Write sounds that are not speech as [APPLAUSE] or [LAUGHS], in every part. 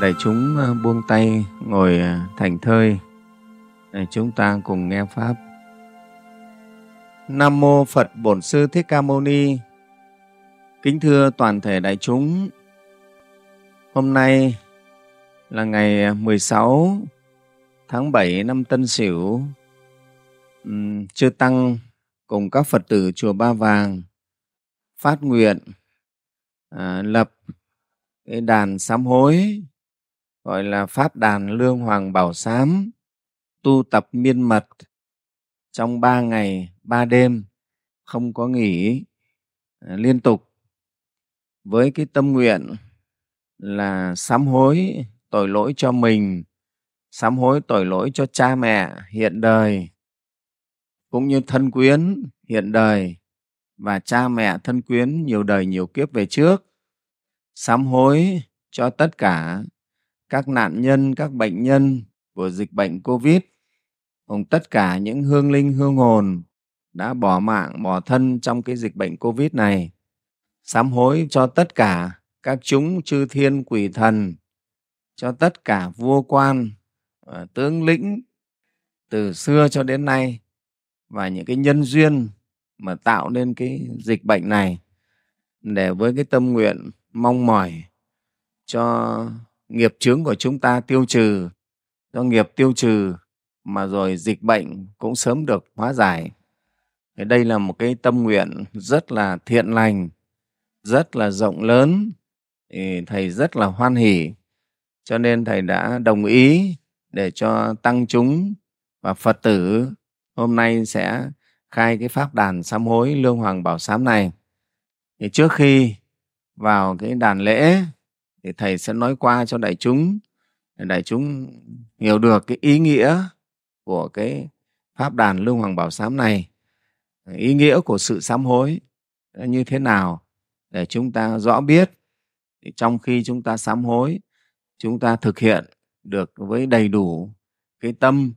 đại chúng ờ, buông tay ngồi ờ, thành thơi. Để chúng ta cùng nghe pháp. Nam mô phật bổn sư thích ca mâu ni. Kính thưa toàn thể đại chúng. Hôm nay là ngày ờ, 16 tháng 7 năm Tân Sửu. Chư tăng cùng các Phật tử chùa Ba Vàng phát nguyện à, lập cái đàn sám hối gọi là pháp đàn lương hoàng bảo sám, tu tập miên mật trong ba ngày, ba đêm, không có nghỉ à, liên tục. Với cái tâm nguyện là sám hối tội lỗi cho mình, sám hối tội lỗi cho cha mẹ hiện đời, cũng như thân quyến hiện đời và cha mẹ thân quyến nhiều đời nhiều kiếp về trước. Sám hối cho tất cả các nạn nhân, các bệnh nhân của dịch bệnh covid cùng tất cả những hương linh, hương hồn đã bỏ mạng, bỏ thân trong cái dịch bệnh covid này. Sám hối cho tất cả các chúng chư thiên quỷ thần, cho tất cả vua quan ờ, tướng lĩnh từ xưa cho đến nay và những cái nhân duyên mà tạo nên cái dịch bệnh này. Để với cái tâm nguyện mong mỏi cho nghiệp chướng của chúng ta tiêu trừ. Do nghiệp tiêu trừ mà rồi dịch bệnh cũng sớm được hóa giải. Thì đây là một cái tâm nguyện rất là thiện lành, rất là rộng lớn. Thì thầy rất là hoan hỉ cho nên thầy đã đồng ý để cho tăng chúng và phật tử hôm nay sẽ khai cái pháp đàn sám hối lương hoàng bảo sám này. Thì trước khi vào cái đàn lễ thì thầy sẽ nói qua cho đại chúng để đại chúng hiểu được cái ý nghĩa của cái pháp đàn lương hoàng bảo sám này. Ý nghĩa của sự sám hối như thế nào để chúng ta rõ biết. Thì trong khi chúng ta sám hối chúng ta thực hiện được với đầy đủ cái tâm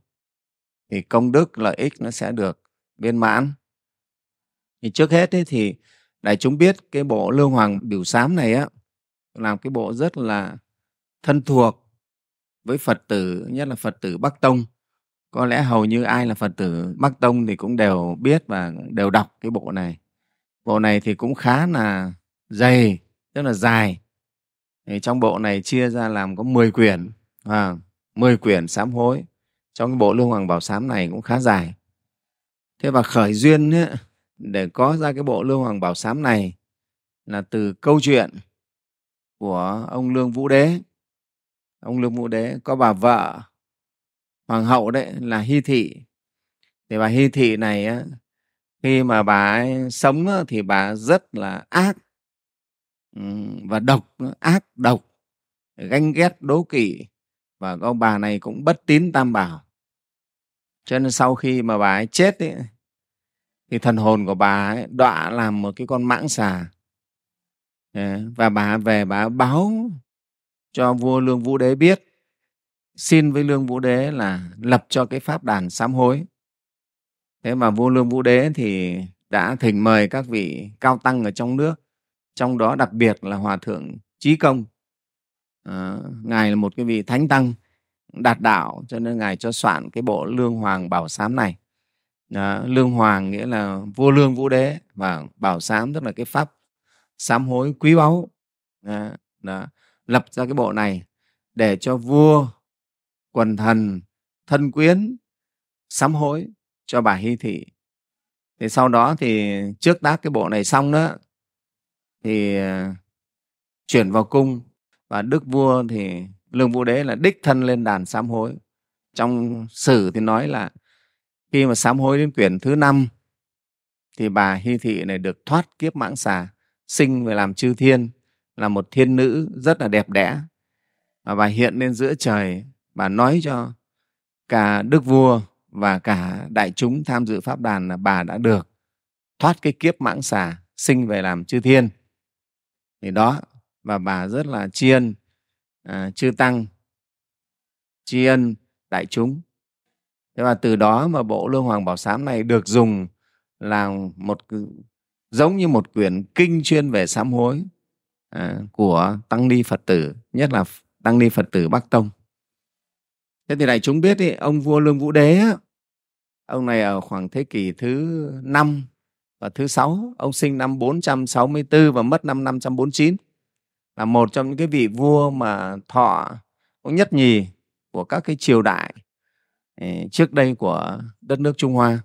thì công đức lợi ích nó sẽ được viên mãn. Thì trước hết ấy, thì đại chúng biết cái bộ lương hoàng biểu sám này á làm cái bộ rất là thân thuộc với phật tử nhất là phật tử bắc tông. Có lẽ hầu như ai là phật tử bắc tông thì cũng đều biết và đều đọc cái bộ này. Bộ này thì cũng khá là dày rất là dài. Thì trong bộ này chia ra làm có 10 quyển à, 10 quyển sám hối. Trong cái bộ lương hoàng bảo sám này cũng khá dài. Thế và khởi duyên ấy, để có ra cái bộ lương hoàng bảo sám này là từ câu chuyện của ông lương vũ đế. Ông lương vũ đế có bà vợ hoàng hậu đấy là hi thị. Thì bà hi thị này á, khi mà bà ấy sống á, thì bà rất là ác. Ừ, và độc ác độc ganh ghét đố kỵ. Và ông bà này cũng bất tín tam bảo. Cho nên sau khi mà bà ấy chết ấy, thì thần hồn của bà ấy đọa làm một cái con mãng xà. Ờ, và bà về bà báo cho vua lương vũ đế biết xin với lương vũ đế là lập cho cái pháp đàn sám hối. Thế mà vua lương vũ đế thì đã thỉnh mời các vị cao tăng ở trong nước trong đó đặc biệt là hòa thượng trí công. À, ngài là một cái vị thánh tăng đạt đạo cho nên ngài cho soạn cái bộ lương hoàng bảo sám này. À, lương hoàng nghĩa là vua lương vũ đế và bảo sám tức là cái pháp sám hối quý báu. À, đó, lập ra cái bộ này để cho vua quần thần thân quyến sám hối cho bà hy thị. Thì sau đó thì trước tác cái bộ này xong đó thì à, chuyển vào cung và đức vua thì lương vũ đế là đích thân lên đàn sám hối. Trong sử thì nói là khi mà sám hối đến quyển thứ năm thì bà hy thị này được thoát kiếp mãng xà sinh về làm chư thiên là một thiên nữ rất là đẹp đẽ. Và bà hiện lên giữa trời bà nói cho cả đức vua và cả đại chúng tham dự pháp đàn là bà đã được thoát cái kiếp mãng xà sinh về làm chư thiên. Thì đó và bà rất là tri ân à, chư tăng tri ân đại chúng. Thế và từ đó mà bộ lương hoàng bảo sám này được dùng là một giống như một quyển kinh chuyên về sám hối à, của tăng ni phật tử nhất là tăng ni phật tử bắc tông thế thì đại chúng biết ý, ông vua lương vũ đế á, ông này ở khoảng thế kỷ thứ năm và thứ sáu ông sinh năm 464 và mất năm 549 là một trong những cái vị vua mà thọ cũng nhất nhì của các cái triều đại à, trước đây của đất nước Trung Hoa.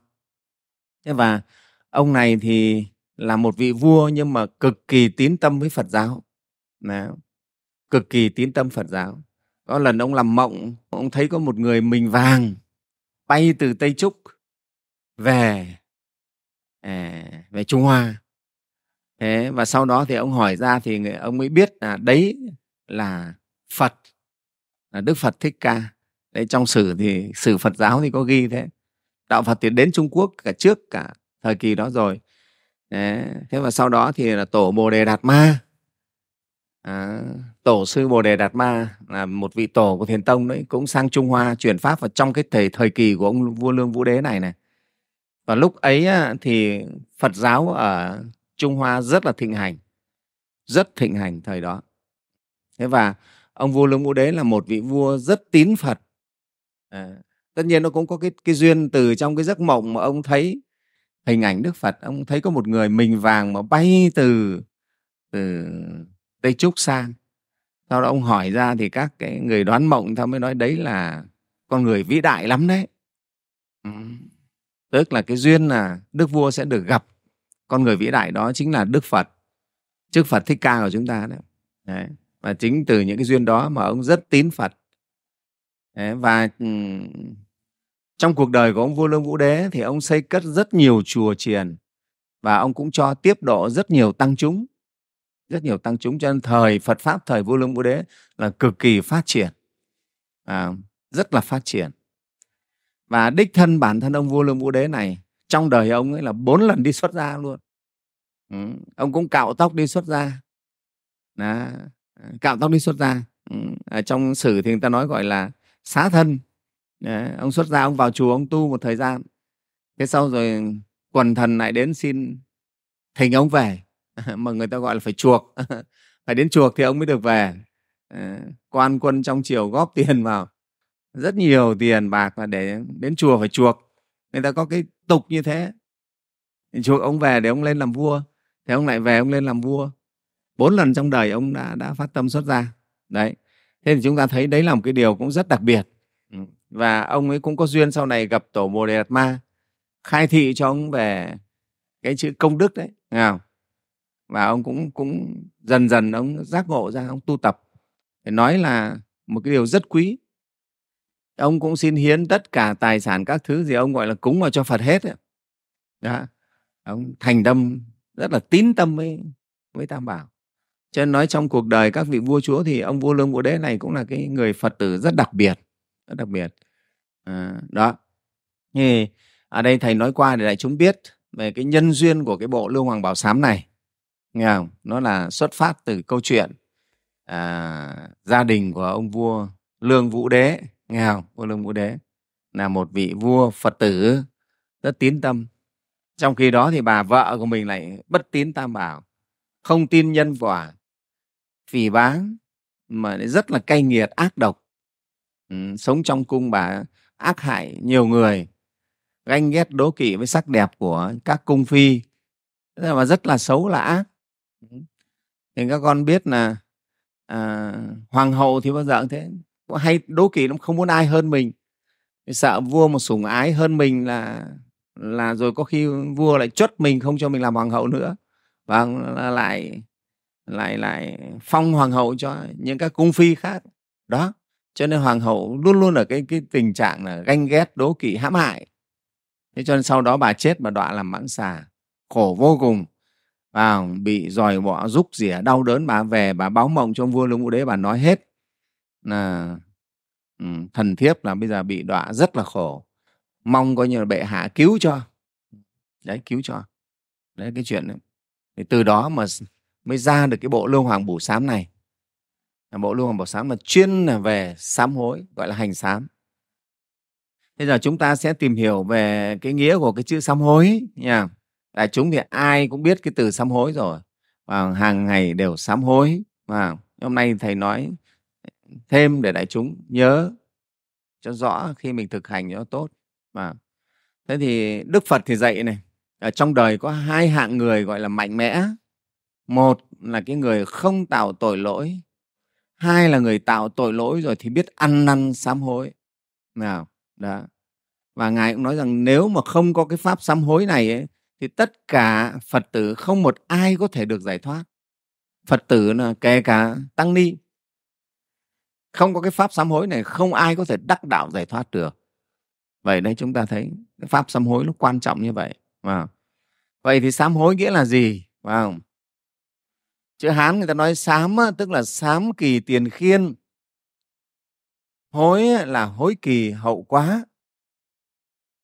Thế và ông này thì là một vị vua nhưng mà cực kỳ tín tâm với Phật giáo. Nào, cực kỳ tín tâm Phật giáo. Có lần ông làm mộng, ông thấy có một người mình vàng bay từ Tây Trúc về à, về Trung Hoa. Thế và sau đó thì ông hỏi ra thì ông mới biết là đấy là Phật, là Đức Phật Thích Ca. Đấy trong sử thì sử Phật giáo thì có ghi thế. Đạo Phật thì đến Trung Quốc cả trước cả thời kỳ đó rồi. Đấy. Thế và sau đó thì là tổ Bồ Đề Đạt Ma. À, tổ sư bồ đề đạt ma là một vị tổ của thiền tông đấy cũng sang trung hoa chuyển pháp vào trong cái thời thời kỳ của ông vua lương vũ đế này này. Và lúc ấy thì phật giáo ở trung hoa rất là thịnh hành rất thịnh hành thời đó. Thế và ông vua lương vũ đế là một vị vua rất tín phật. À, tất nhiên nó cũng có cái cái duyên từ trong cái giấc mộng mà ông thấy hình ảnh đức phật, ông thấy có một người mình vàng mà bay từ từ Tây Trúc sang. Sau đó ông hỏi ra thì các cái người đoán mộng ta mới nói đấy là con người vĩ đại lắm đấy. Ừ. Tức là cái duyên là Đức Vua sẽ được gặp con người vĩ đại đó chính là Đức Phật. Trước Phật Thích Ca của chúng ta đấy. đấy. Và chính từ những cái duyên đó mà ông rất tín Phật. Đấy. Và ừ, trong cuộc đời của ông vua Lương Vũ Đế thì ông xây cất rất nhiều chùa chiền và ông cũng cho tiếp độ rất nhiều tăng chúng rất nhiều tăng chúng cho nên thời Phật pháp thời vua Lương Vũ Đế là cực kỳ phát triển à, rất là phát triển và đích thân bản thân ông vua Lương Vũ Đế này trong đời ông ấy là bốn lần đi xuất gia luôn ừ. ông cũng cạo tóc đi xuất gia Đó. cạo tóc đi xuất gia ừ. ở trong sử thì người ta nói gọi là xá thân Đấy. ông xuất gia, ông vào chùa, ông tu một thời gian. Thế sau rồi quần thần lại đến xin thỉnh ông về. [LAUGHS] Mà người ta gọi là phải chuộc. [LAUGHS] Phải đến chuộc thì ông mới được về. Ờ, quan quân trong triều góp tiền vào. Rất nhiều tiền bạc là để đến chùa phải chuộc. Người ta có cái tục như thế. Chuộc ông về để ông lên làm vua. Thế ông lại về, ông lên làm vua. Bốn lần trong đời ông đã đã phát tâm xuất gia. Đấy. Thế thì chúng ta thấy đấy là một cái điều cũng rất đặc biệt và ông ấy cũng có duyên sau này gặp tổ bồ đề đạt ma, khai thị cho ông về cái chữ công đức đấy, nghe không? và ông cũng cũng dần dần ông giác ngộ ra, ông tu tập để nói là một cái điều rất quý ông cũng xin hiến tất cả tài sản các thứ gì ông gọi là cúng vào cho Phật hết ấy. Đó. ông thành tâm rất là tín tâm với với Tam Bảo cho nên nói trong cuộc đời các vị vua chúa thì ông vua lương vũ đế này cũng là cái người Phật tử rất đặc biệt rất đặc biệt. À, đó. Thì ở đây thầy nói qua để đại chúng biết về cái nhân duyên của cái bộ lương hoàng bảo sám này. Nghe không? Nó là xuất phát từ câu chuyện à, gia đình của ông vua lương vũ đế. Nghe không? Vua lương vũ đế là một vị vua phật tử rất tín tâm. Trong khi đó thì bà vợ của mình lại bất tín tam bảo không tin nhân quả phỉ báng mà rất là cay nghiệt ác độc ừ, sống trong cung bà ác hại nhiều người ganh ghét đố kỵ với sắc đẹp của các cung phi. Mà rất là xấu là ác. Ừ. Thì các con biết là à, hoàng hậu thì bao giờ cũng thế. Hay đố kỵ nó không muốn ai hơn mình. Sợ vua một sủng ái hơn mình là là rồi có khi vua lại chốt mình không cho mình làm hoàng hậu nữa. Vâng, Và lại lại lại phong hoàng hậu cho những các cung phi khác. Đó cho nên hoàng hậu luôn luôn ở cái cái tình trạng là ganh ghét đố kỵ hãm hại. Thế cho nên sau đó bà chết bà đọa làm mãng xà. Khổ vô cùng. Và bị dòi bỏ rúc rỉa đau đớn bà về bà báo mộng cho vua lương vũ đế bà nói hết. Là ừ, thần thiếp là bây giờ bị đọa rất là khổ. Mong coi như là bệ hạ cứu cho. Đấy cứu cho. Đấy cái chuyện đấy. thì từ đó mà mới ra được cái bộ lương hoàng bổ sám này bộ luân hồi bảo sám là chuyên là về sám hối, gọi là hành sám. Bây giờ chúng ta sẽ tìm hiểu về cái nghĩa của cái chữ sám hối nha đại chúng thì ai cũng biết cái từ sám hối rồi, và hàng ngày đều sám hối, và hôm nay thầy nói thêm để đại chúng nhớ cho rõ khi mình thực hành cho tốt mà thế thì đức phật thì dạy này, ở trong đời có hai hạng người gọi là mạnh mẽ. Một là cái người không tạo tội lỗi hai là người tạo tội lỗi rồi thì biết ăn năn sám hối. Nào đó. Và ngài cũng nói rằng nếu mà không có cái pháp sám hối này ấy, thì tất cả phật tử không một ai có thể được giải thoát. Phật tử là kể cả tăng ni. Không có cái pháp sám hối này không ai có thể đắc đạo giải thoát được. Vậy đây chúng ta thấy cái pháp sám hối nó quan trọng như vậy wow. vậy thì sám hối nghĩa là gì wow chữ hán người ta nói sám tức là sám kỳ tiền khiên. Hối là hối kỳ hậu quá.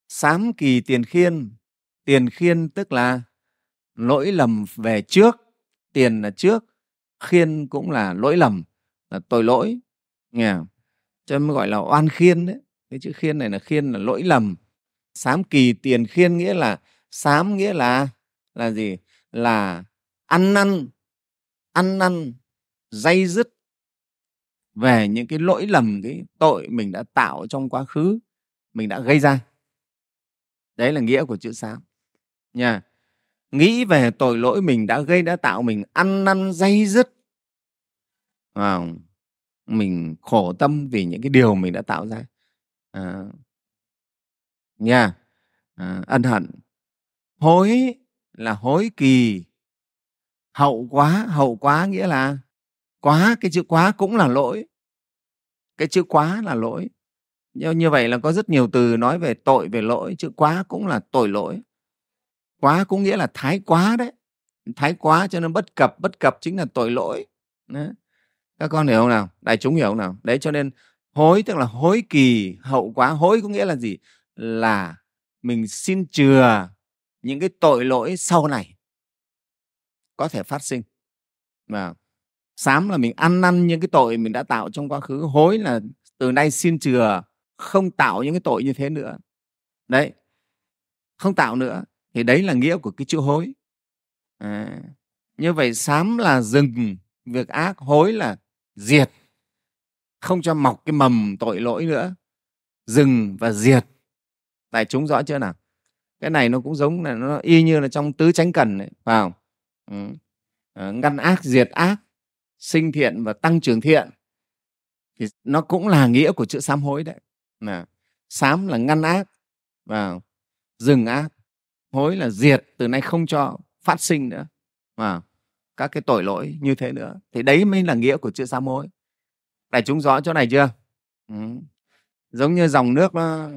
Sám kỳ tiền khiên. Tiền khiên tức là lỗi lầm về trước, tiền là trước, khiên cũng là lỗi lầm, là tội lỗi. Nghe cho nên gọi là oan khiên đấy. Cái chữ khiên này là khiên là lỗi lầm. Sám kỳ tiền khiên nghĩa là, sám nghĩa là là gì? Là ăn năn ăn năn dây dứt về những cái lỗi lầm cái tội mình đã tạo trong quá khứ mình đã gây ra. Đấy là nghĩa của chữ sám nha. Nghĩ về tội lỗi mình đã gây đã tạo mình ăn năn dây dứt. À, mình khổ tâm vì những cái điều mình đã tạo ra. À, nha. À, ân hận. Hối là hối kỳ hậu quá hậu quá nghĩa là quá, cái chữ quá cũng là lỗi. Cái chữ quá là lỗi. Như như vậy là có rất nhiều từ nói về tội, về lỗi. Chữ quá cũng là tội lỗi. Quá cũng nghĩa là thái quá đấy. Thái quá cho nên bất cập bất cập chính là tội lỗi. Đấy. các con hiểu không nào? Đại chúng hiểu không nào? Đấy, cho nên hối tức là hối kỳ, hậu quá. Hối có nghĩa là gì? Là mình xin chừa những cái tội lỗi sau này có thể phát sinh. Và sám là mình ăn năn những cái tội mình đã tạo trong quá khứ hối là từ nay xin chừa không tạo những cái tội như thế nữa. Đấy. Không tạo nữa thì đấy là nghĩa của cái chữ hối. À, như vậy sám là dừng việc ác hối là diệt. Không cho mọc cái mầm tội lỗi nữa. Dừng và diệt. Tại chúng rõ chưa nào? Cái này nó cũng giống là nó y như là trong tứ chánh cần đấy phải không? Ừ. Ờ, ngăn ác, diệt ác, sinh thiện và tăng trưởng thiện thì nó cũng là nghĩa của chữ sám hối đấy. Là sám là ngăn ác và dừng ác, hối là diệt từ nay không cho phát sinh nữa và các cái tội lỗi như thế nữa. Thì đấy mới là nghĩa của chữ sám hối. Đại chúng rõ chỗ này chưa? Ừ. giống như dòng nước nó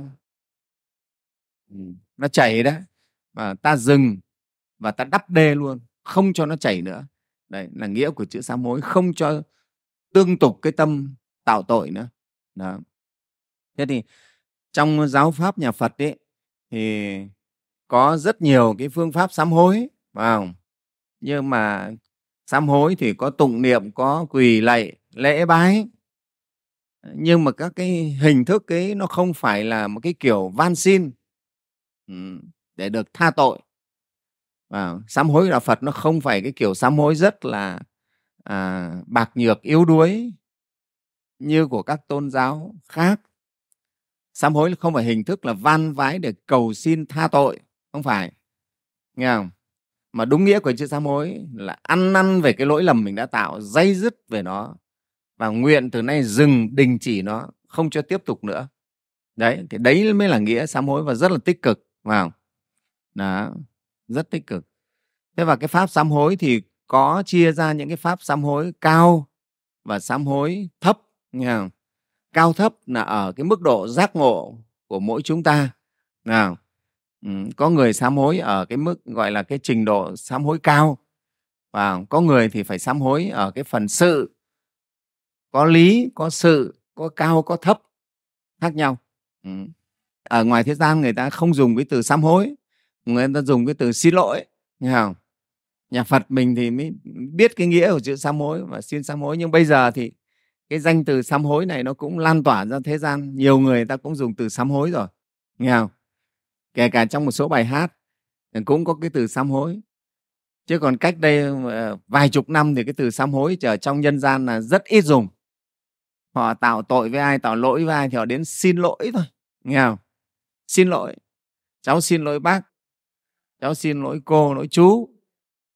ừ, nó chảy đấy và ta dừng và ta đắp đê luôn không cho nó chảy nữa. Đấy, là nghĩa của chữ sám hối, không cho tương tục cái tâm tạo tội nữa. Đó. Thế thì trong giáo pháp nhà phật ấy, thì có rất nhiều cái phương pháp sám hối, phải không? Nhưng mà sám hối thì có tụng niệm, có quỳ lạy, lễ bái. Nhưng mà các cái hình thức ấy, nó không phải là một cái kiểu van xin để được tha tội và sám hối đạo Phật nó không phải cái kiểu sám hối rất là à, bạc nhược yếu đuối như của các tôn giáo khác. Sám hối không phải hình thức là van vái để cầu xin tha tội không phải. Nghe không? Mà đúng nghĩa của chữ sám hối là ăn năn về cái lỗi lầm mình đã tạo dây dứt về nó và nguyện từ nay dừng đình chỉ nó không cho tiếp tục nữa. Đấy thì đấy mới là nghĩa sám hối và rất là tích cực phải không? Đó rất tích cực. Thế và cái pháp sám hối thì có chia ra những cái pháp sám hối cao và sám hối thấp nghe không? cao thấp là ở cái mức độ giác ngộ của mỗi chúng ta nào ừ, có người sám hối ở cái mức gọi là cái trình độ sám hối cao. Và có người thì phải sám hối ở cái phần sự. Có lý có sự có cao có thấp khác nhau. Ừ. ở ngoài thế gian người ta không dùng cái từ sám hối người ta dùng cái từ xin lỗi, nghe không? Nhà phật mình thì mới biết cái nghĩa của chữ sám hối và xin sám hối, nhưng bây giờ thì cái danh từ sám hối này nó cũng lan tỏa ra thế gian. Nhiều người ta cũng dùng từ sám hối rồi, nghe không? Kể cả trong một số bài hát cũng có cái từ sám hối. Chứ còn cách đây ờ, vài chục năm thì cái từ sám hối ở trong nhân gian là rất ít dùng. Họ tạo tội với ai, tạo lỗi với ai thì họ đến xin lỗi thôi, nghe không? Xin lỗi, cháu xin lỗi bác cháu xin lỗi cô lỗi chú.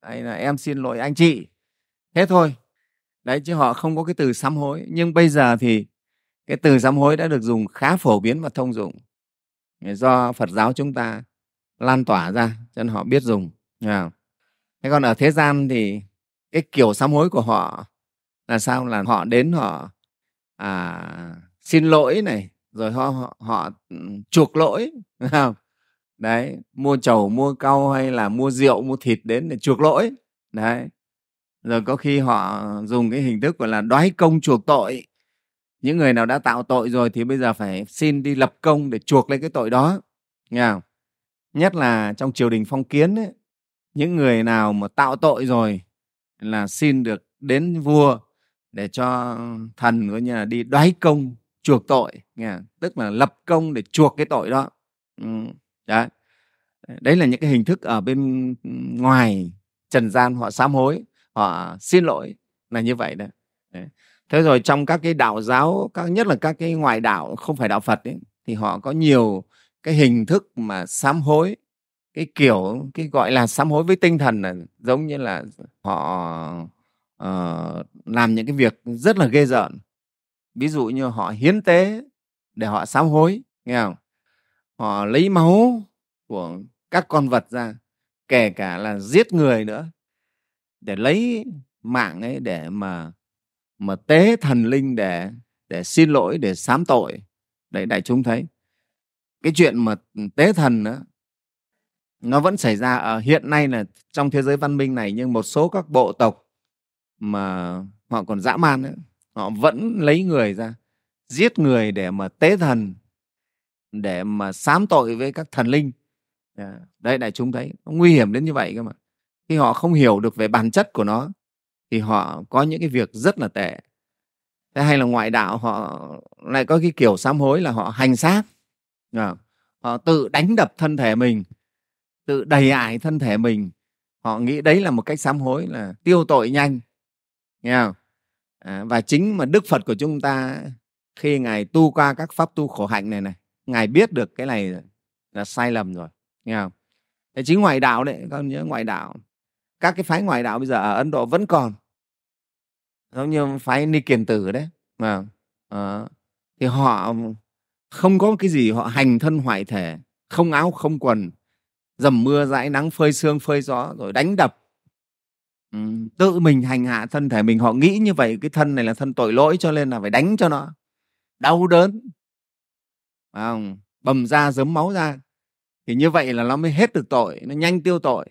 Hay là em xin lỗi anh chị. Thế thôi. Đấy chứ họ không có cái từ sám hối. Nhưng bây giờ thì cái từ sám hối đã được dùng khá phổ biến và thông dụng. Do phật giáo chúng ta lan tỏa ra cho nên họ biết dùng. Thế còn ở thế gian thì cái kiểu sám hối của họ là sao? Là họ đến họ à, xin lỗi này rồi họ họ, họ ừ, chuộc lỗi. Không? Đấy mua chầu mua cau hay là mua rượu mua thịt đến để chuộc lỗi. Đấy. Rồi có khi họ dùng cái hình thức gọi là đoái công chuộc tội. Những người nào đã tạo tội rồi thì bây giờ phải xin đi lập công để chuộc lấy cái tội đó. Nghe không? nhất là trong triều đình phong kiến ấy, những người nào mà tạo tội rồi là xin được đến vua để cho thần coi như là đi đoái công chuộc tội. Nghe tức là lập công để chuộc cái tội đó. Ừ đấy. Đấy là những cái hình thức ở bên ngoài trần gian họ sám hối họ xin lỗi là như vậy đó. Đấy. thế rồi trong các cái đạo giáo các nhất là các cái ngoại đạo không phải đạo phật ấy, thì họ có nhiều cái hình thức mà sám hối cái kiểu cái gọi là sám hối với tinh thần là giống như là họ uh, làm những cái việc rất là ghê rợn. Ví dụ như họ hiến tế để họ sám hối nghe không? Họ lấy máu của các con vật ra kể cả là giết người nữa để lấy mạng ấy để mà mà tế thần linh để để xin lỗi để sám tội. Đấy đại chúng thấy cái chuyện mà tế thần đó, nó vẫn xảy ra ở hiện nay là trong thế giới văn minh này nhưng một số các bộ tộc mà họ còn dã man nữa, họ vẫn lấy người ra giết người để mà tế thần để mà sám tội với các thần linh. Đây đấy đại chúng thấy nó nguy hiểm đến như vậy cơ mà. Khi họ không hiểu được về bản chất của nó thì họ có những cái việc rất là tệ. Thế hay là ngoại đạo họ lại có cái kiểu sám hối là họ hành xác. Dạ, họ tự đánh đập thân thể mình tự đầy ải thân thể mình. Họ nghĩ đấy là một cách sám hối là tiêu tội nhanh. Nghe không? À, và chính mà đức phật của chúng ta khi ngài tu qua các pháp tu khổ hạnh này này ngài biết được cái này là sai lầm rồi nghe không? Thế chính ngoại đạo đấy con nhớ ngoại đạo. Các cái phái ngoại đạo bây giờ ở ấn độ vẫn còn. Giống như phái ni kiền tử đấy mà à, ờ, thì họ không có cái gì họ hành thân hoại thể không áo không quần dầm mưa dãi nắng phơi sương phơi gió rồi đánh đập. Ừ, tự mình hành hạ thân thể mình họ nghĩ như vậy cái thân này là thân tội lỗi cho nên là phải đánh cho nó. Đau đớn không? bầm ra dấm máu ra. Thì như vậy là nó mới hết được tội, nó nhanh tiêu tội.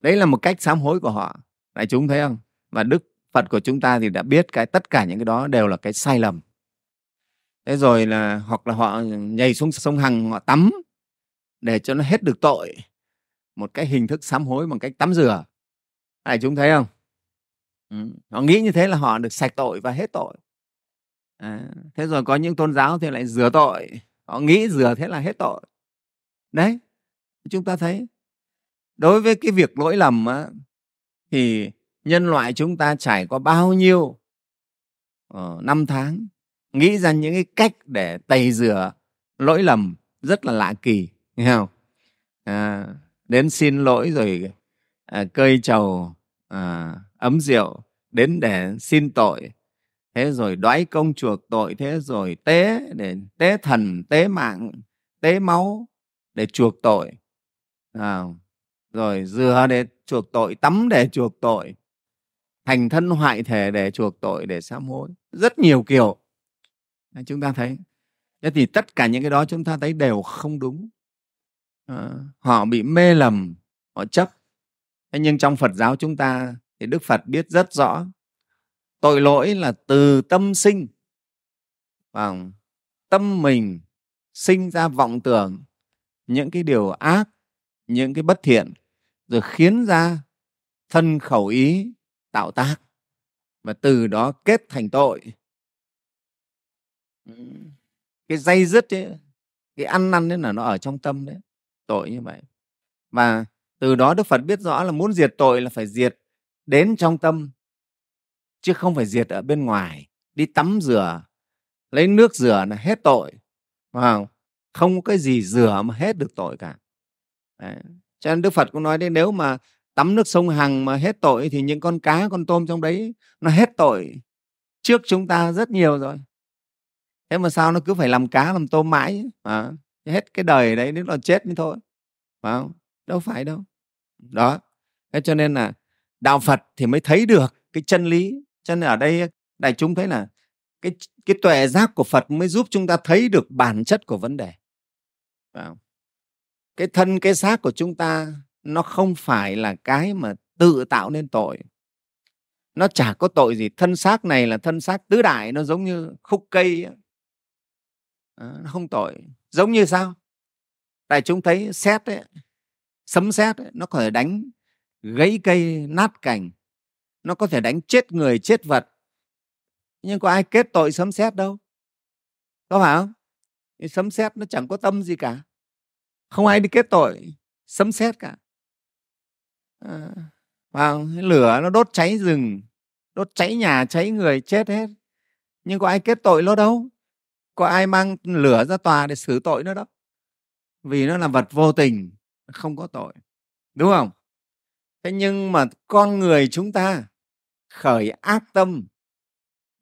Đấy là một cách sám hối của họ. Đại chúng thấy không? Và đức phật của chúng ta thì đã biết cái tất cả những cái đó đều là cái sai lầm. Thế rồi là, hoặc là họ nhảy xuống sông hằng, họ tắm để cho nó hết được tội. Một cái hình thức sám hối bằng cách tắm rửa. Đại chúng thấy không? Ừ. họ nghĩ như thế là họ được sạch tội và hết tội à, thế rồi có những tôn giáo thì lại rửa tội. Họ nghĩ rửa thế là hết tội. Đấy chúng ta thấy đối với cái việc lỗi lầm á, thì nhân loại chúng ta trải qua bao nhiêu uh, năm tháng nghĩ ra những cái cách để tẩy rửa lỗi lầm rất là lạ kỳ nghe không? À, đến xin lỗi rồi à, cơi trầu à, ấm rượu đến để xin tội thế rồi đoái công chuộc tội thế rồi tế để tế thần tế mạng tế máu để chuộc tội. À, rồi dừa để chuộc tội tắm để chuộc tội thành thân hoại thể để chuộc tội để sám hối. Rất nhiều kiểu. Chúng ta thấy thế thì tất cả những cái đó chúng ta thấy đều không đúng. À, họ bị mê lầm họ chấp. Thế nhưng trong phật giáo chúng ta thì đức phật biết rất rõ tội lỗi là từ tâm sinh. Và tâm mình sinh ra vọng tưởng những cái điều ác những cái bất thiện rồi khiến ra thân khẩu ý tạo tác và từ đó kết thành tội. Cái dây dứt ấy, cái ăn năn ấy là nó ở trong tâm đấy tội như vậy. Và từ đó đức phật biết rõ là muốn diệt tội là phải diệt đến trong tâm chứ không phải diệt ở bên ngoài. Đi tắm rửa lấy nước rửa là hết tội phải không? Có cái gì rửa mà hết được tội cả. Đấy. cho nên đức phật cũng nói đến nếu mà tắm nước sông hằng mà hết tội thì những con cá con tôm trong đấy nó hết tội trước chúng ta rất nhiều rồi. Thế mà sao nó cứ phải làm cá làm tôm mãi? À, hết cái đời đấy đến là chết mới thôi phải không? Đâu phải đâu. Đó. Thế cho nên là đạo phật thì mới thấy được cái chân lý cho nên ở đây đại chúng thấy là cái cái tuệ giác của phật mới giúp chúng ta thấy được bản chất của vấn đề. Phải không? cái thân cái xác của chúng ta nó không phải là cái mà tự tạo nên tội. Nó chả có tội gì thân xác này là thân xác tứ đại nó giống như khúc cây À, nó không tội. Giống như sao? Tại chúng thấy xét ấy, sấm xét ấy, nó có thể đánh gãy cây nát cành nó có thể đánh chết người chết vật. Nhưng có ai kết tội sấm sét đâu? Có phải không? Sấm sét nó chẳng có tâm gì cả. Không ai đi kết tội sấm sét cả. À, lửa nó đốt cháy rừng đốt cháy nhà cháy người chết hết. Nhưng có ai kết tội nó đâu? Có ai mang lửa ra tòa để xử tội nó đâu? Vì nó là vật vô tình không có tội. Đúng không? Thế nhưng mà con người chúng ta khởi ác tâm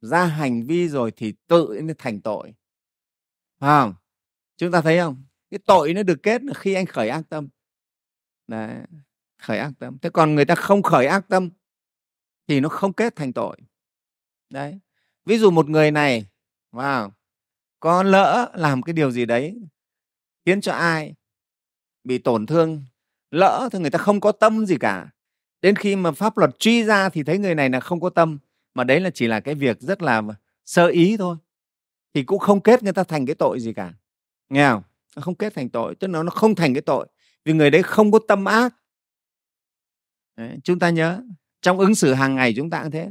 ra hành vi rồi thì tự nó thành tội. Phải không? Chúng ta thấy không? Cái tội nó được kết là khi anh khởi ác tâm. Đấy, khởi ác tâm. Thế còn người ta không khởi ác tâm thì nó không kết thành tội. Đấy. Ví dụ một người này vào có lỡ làm cái điều gì đấy khiến cho ai bị tổn thương lỡ thì người ta không có tâm gì cả đến khi mà pháp luật truy ra thì thấy người này là không có tâm mà đấy là chỉ là cái việc rất là sơ ý thôi. Thì cũng không kết người ta thành cái tội gì cả. Nghe không? Nó không kết thành tội tức là nó không thành cái tội vì người đấy không có tâm ác. Đấy, chúng ta nhớ trong ứng xử hàng ngày chúng ta cũng thế.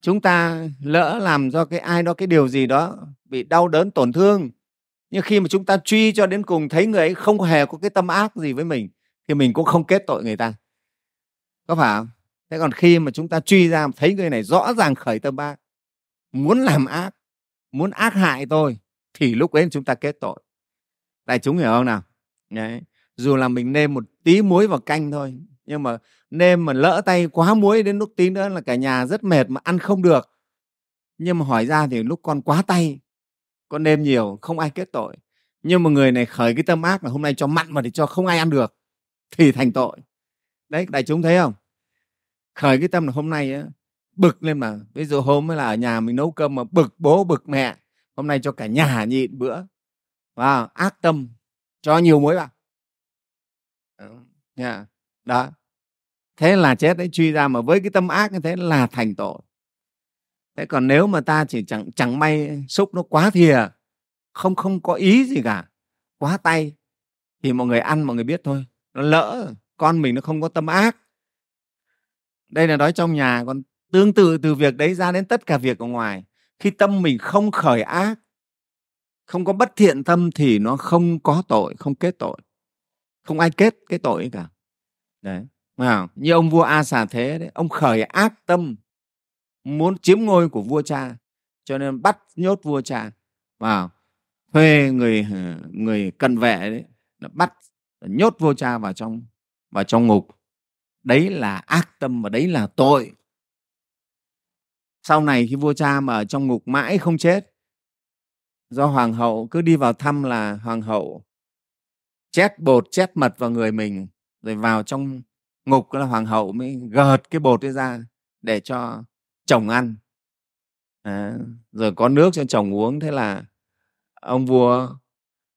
Chúng ta lỡ làm do cái ai đó cái điều gì đó bị đau đớn tổn thương nhưng khi mà chúng ta truy cho đến cùng thấy người ấy không hề có cái tâm ác gì với mình thì mình cũng không kết tội người ta có phải không? Thế còn khi mà chúng ta truy ra, thấy người này rõ ràng khởi tâm ác muốn làm ác, muốn ác hại tôi, thì lúc ấy chúng ta kết tội. Đại chúng hiểu không nào? Đấy. dù là mình nêm một tí muối vào canh thôi, nhưng mà nêm mà lỡ tay quá muối đến lúc tí nữa là cả nhà rất mệt mà ăn không được. Nhưng mà hỏi ra thì lúc con quá tay, con nêm nhiều, không ai kết tội. Nhưng mà người này khởi cái tâm ác là hôm nay cho mặn mà để cho không ai ăn được, thì thành tội đấy đại chúng thấy không? Khởi cái tâm là hôm nay á, bực lên mà. Ví dụ hôm mới là ở nhà mình nấu cơm mà bực bố bực mẹ. Hôm nay cho cả nhà nhịn bữa. Và ác tâm. Cho nhiều muối vào. Yeah. đó. Thế là chết đấy truy ra mà với cái tâm ác như thế là thành tội. Thế còn nếu mà ta chỉ chẳng chẳng may xúc nó quá thìa không không có ý gì cả quá tay thì mọi người ăn mọi người biết thôi. Nó lỡ con mình nó không có tâm ác. Đây là nói trong nhà còn tương tự từ việc đấy ra đến tất cả việc ở ngoài. Khi tâm mình không khởi ác không có bất thiện tâm thì nó không có tội không kết tội. Không ai kết cái tội cả. Đấy à, như ông vua a xà thế đấy ông khởi ác tâm muốn chiếm ngôi của vua cha cho nên bắt nhốt vua cha vào thuê người người cận vệ đấy bắt nhốt vua cha vào trong và trong ngục. Đấy là ác tâm và đấy là tội. Sau này khi vua cha mà ở trong ngục mãi không chết do hoàng hậu cứ đi vào thăm là hoàng hậu chét bột chét mật vào người mình rồi vào trong ngục là hoàng hậu mới gợt cái bột ấy ra để cho chồng ăn. À, rồi có nước cho chồng uống thế là ông vua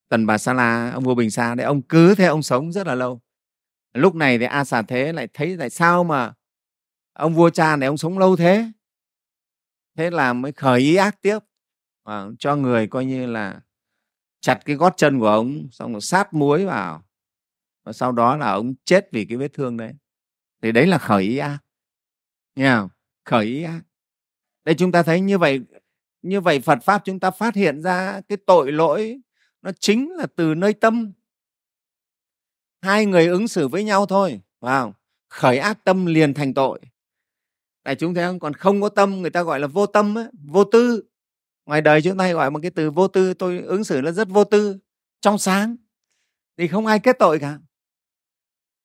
tần bà sa la ông vua bình sa đấy ông cứ thế ông sống rất là lâu lúc này thì a xà thế lại thấy tại sao mà ông vua cha này ông sống lâu thế? Thế là mới khởi ý ác tiếp, và cho người coi như là chặt cái gót chân của ông, xong rồi sát muối vào. Và sau đó là ông chết vì cái vết thương đấy. Thì đấy là khởi ý ác. Nghe không? khởi ý ác. Đây chúng ta thấy như vậy như vậy Phật pháp chúng ta phát hiện ra cái tội lỗi, nó chính là từ nơi tâm hai người ứng xử với nhau thôi phải không? khởi ác tâm liền thành tội. Đại chúng thấy không? Còn không có tâm người ta gọi là vô tâm ấy, vô tư. Ngoài đời chúng ta hay gọi một cái từ vô tư tôi ứng xử nó rất vô tư. Trong sáng thì không ai kết tội cả.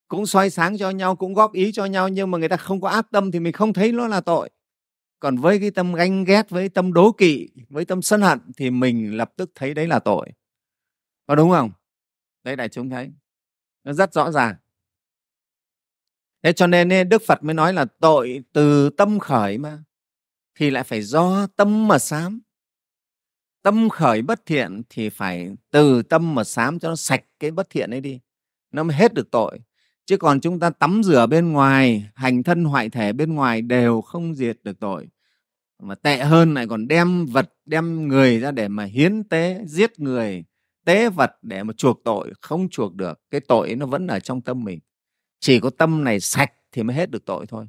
Cũng soi sáng cho nhau cũng góp ý cho nhau nhưng mà người ta không có ác tâm thì mình không thấy nó là tội. Còn với cái tâm ganh ghét với tâm đố kỵ với tâm sân hận thì mình lập tức thấy đấy là tội. Có đúng không? Đấy đại chúng thấy nó rất rõ ràng. Thế cho nên đức phật mới nói là tội từ tâm khởi mà, thì lại phải do tâm mà sám. Tâm khởi bất thiện thì phải từ tâm mà sám cho nó sạch cái bất thiện ấy đi, nó mới hết được tội. Chứ còn chúng ta tắm rửa bên ngoài, hành thân hoại thể bên ngoài đều không diệt được tội. Mà tệ hơn lại còn đem vật, đem người ra để mà hiến tế, giết người tế vật để mà chuộc tội, không chuộc được, cái tội nó vẫn ở trong tâm mình. Chỉ có tâm này sạch thì mới hết được tội thôi.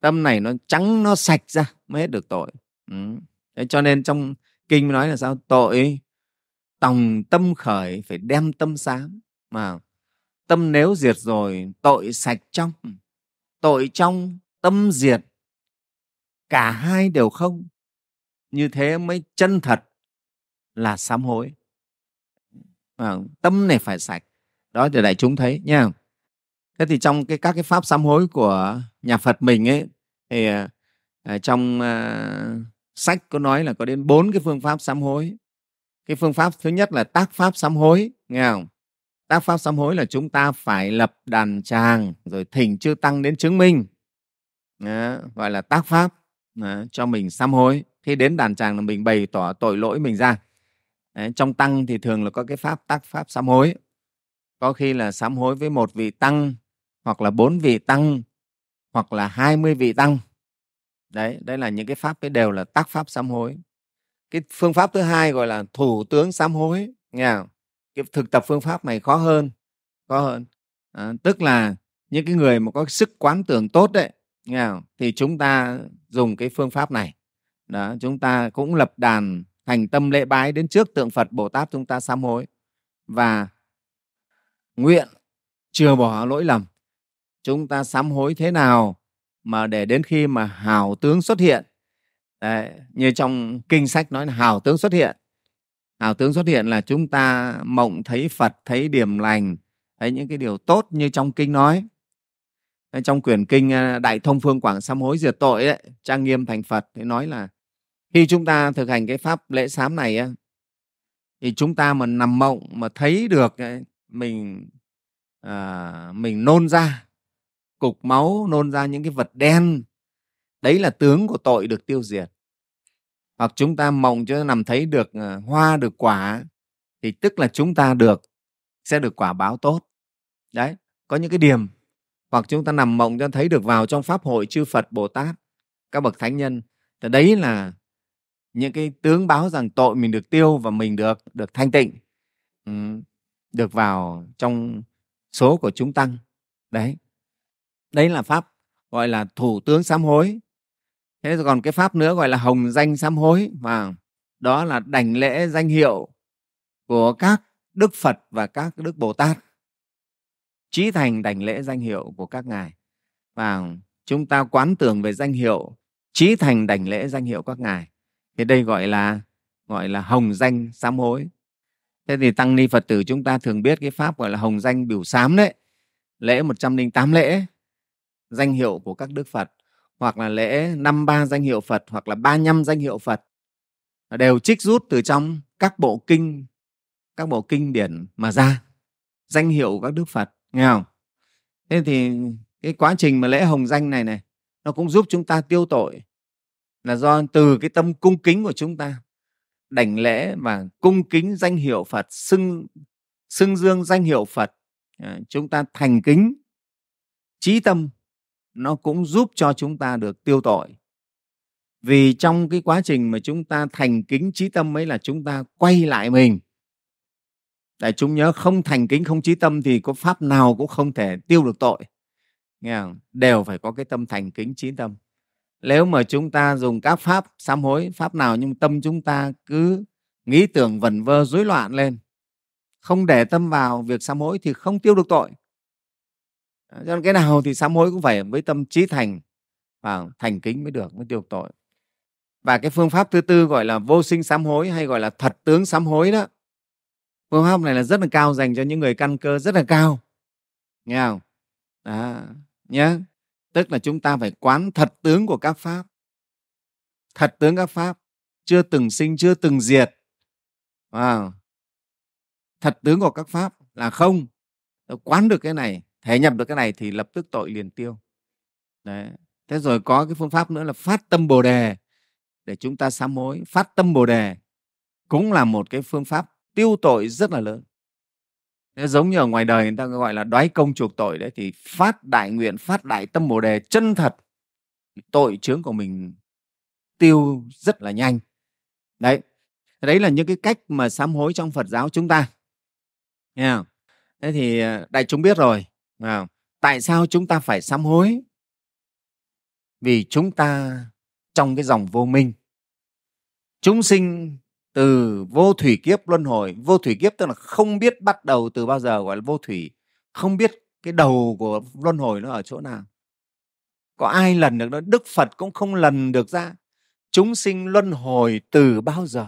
Tâm này nó trắng, nó sạch ra mới hết được tội. Ừ. Thế cho nên trong kinh nói là sao? Tội, tòng tâm khởi phải đem tâm sáng mà tâm nếu diệt rồi, tội sạch trong, tội trong, tâm diệt, cả hai đều không. Như thế mới chân thật là sám hối à, tâm này phải sạch. Đó thì đại chúng thấy nha. Thế thì trong cái các cái pháp sám hối của nhà phật mình ấy thì à, trong à, sách có nói là có đến bốn cái phương pháp sám hối. Cái phương pháp thứ nhất là tác pháp sám hối nghe không? Tác pháp sám hối là chúng ta phải lập đàn tràng rồi thỉnh chư tăng đến chứng minh. Đó, gọi là tác pháp đó, cho mình sám hối. Khi đến đàn tràng là mình bày tỏ tội lỗi mình ra. Đấy, trong tăng thì thường là có cái pháp tác pháp sám hối. Có khi là sám hối với một vị tăng hoặc là bốn vị tăng hoặc là hai mươi vị tăng. Đấy đây là những cái pháp ấy đều là tác pháp sám hối. Cái phương pháp thứ hai gọi là thủ tướng sám hối nghe không? cái thực tập phương pháp này khó hơn khó hơn. À, tức là những cái người mà có sức quán tưởng tốt đấy nghe không? thì chúng ta dùng cái phương pháp này. Đó chúng ta cũng lập đàn thành tâm lễ bái đến trước tượng phật bồ tát chúng ta sám hối. Và nguyện chừa bỏ lỗi lầm chúng ta sám hối thế nào mà để đến khi mà hào tướng xuất hiện. Đấy, như trong kinh sách nói là hào tướng xuất hiện. Hào tướng xuất hiện là chúng ta mộng thấy phật thấy điểm lành thấy những cái điều tốt như trong kinh nói. Trong quyển kinh à, đại thông phương quảng sám hối diệt tội ấy, trang nghiêm thành phật thì nói là khi chúng ta thực hành cái pháp lễ sám này thì chúng ta mà nằm mộng mà thấy được mình à, mình nôn ra cục máu nôn ra những cái vật đen đấy là tướng của tội được tiêu diệt. Hoặc chúng ta mộng cho nằm thấy được à, hoa được quả thì tức là chúng ta được sẽ được quả báo tốt. Đấy có những cái điểm. Hoặc chúng ta nằm mộng cho thấy được vào trong pháp hội chư phật bồ tát các bậc thánh nhân thì đấy là những cái tướng báo rằng tội mình được tiêu và mình được được thanh tịnh được vào trong số của chúng tăng. Đấy. Đấy là pháp gọi là thủ tướng sám hối. Thế còn cái pháp nữa gọi là hồng danh sám hối và đó là đảnh lễ danh hiệu của các đức phật và các đức bồ tát. Trí thành đảnh lễ danh hiệu của các ngài. Và chúng ta quán tưởng về danh hiệu trí thành đảnh lễ danh hiệu các ngài thì đây gọi là gọi là hồng danh sám hối. Thế thì tăng ni phật tử chúng ta thường biết cái pháp gọi là hồng danh biểu sám đấy. Lễ 108 lễ, danh hiệu của các đức phật, hoặc là lễ năm ba danh hiệu phật, hoặc là ba năm danh hiệu phật đều trích rút từ trong các bộ kinh, các bộ kinh điển mà ra. Danh hiệu của các đức phật, nghe không? Thế thì cái quá trình mà lễ hồng danh này này, nó cũng giúp chúng ta tiêu tội là do từ cái tâm cung kính của chúng ta. Đảnh lễ và cung kính danh hiệu Phật xưng xưng dương danh hiệu Phật à, chúng ta thành kính. Trí tâm nó cũng giúp cho chúng ta được tiêu tội. Vì trong cái quá trình mà chúng ta thành kính trí tâm ấy là chúng ta quay lại mình. Đại chúng nhớ không thành kính không trí tâm thì có pháp nào cũng không thể tiêu được tội. Nghe không? đều phải có cái tâm thành kính trí tâm nếu mà chúng ta dùng các pháp sám hối, pháp nào nhưng tâm chúng ta cứ nghĩ tưởng vẩn vơ, rối loạn lên, không để tâm vào việc sám hối thì không tiêu được tội. Cho nên cái nào thì sám hối cũng phải với tâm trí thành và thành kính mới được, mới tiêu được tội. Và cái phương pháp thứ tư gọi là vô sinh sám hối hay gọi là thật tướng sám hối đó, phương pháp này là rất là cao dành cho những người căn cơ rất là cao. Nghe không? Đó, nhớ tức là chúng ta phải quán thật tướng của các pháp. Thật tướng các pháp, chưa từng sinh, chưa từng diệt. Wow. thật tướng của các pháp là không. Quán được cái này, thể nhập được cái này thì lập tức tội liền tiêu. Đấy. thế rồi có cái phương pháp nữa là phát tâm bồ đề để chúng ta sám hối. Phát tâm bồ đề cũng là một cái phương pháp tiêu tội rất là lớn. Nếu giống như ở ngoài đời người ta gọi là đoái công chuộc tội đấy thì phát đại nguyện phát đại tâm bồ đề chân thật tội chướng của mình tiêu rất là nhanh. Đấy đấy là những cái cách mà sám hối trong phật giáo chúng ta. Nghe không? thế thì à, đại chúng biết rồi à, tại sao chúng ta phải sám hối? Vì chúng ta trong cái dòng vô minh. Chúng sinh từ vô thủy kiếp luân hồi, vô thủy kiếp tức là không biết bắt đầu từ bao giờ, gọi là vô thủy. Không biết cái đầu của luân hồi nó ở chỗ nào. Có ai lần được đó? Đức phật cũng không lần được ra. Chúng sinh luân hồi từ bao giờ?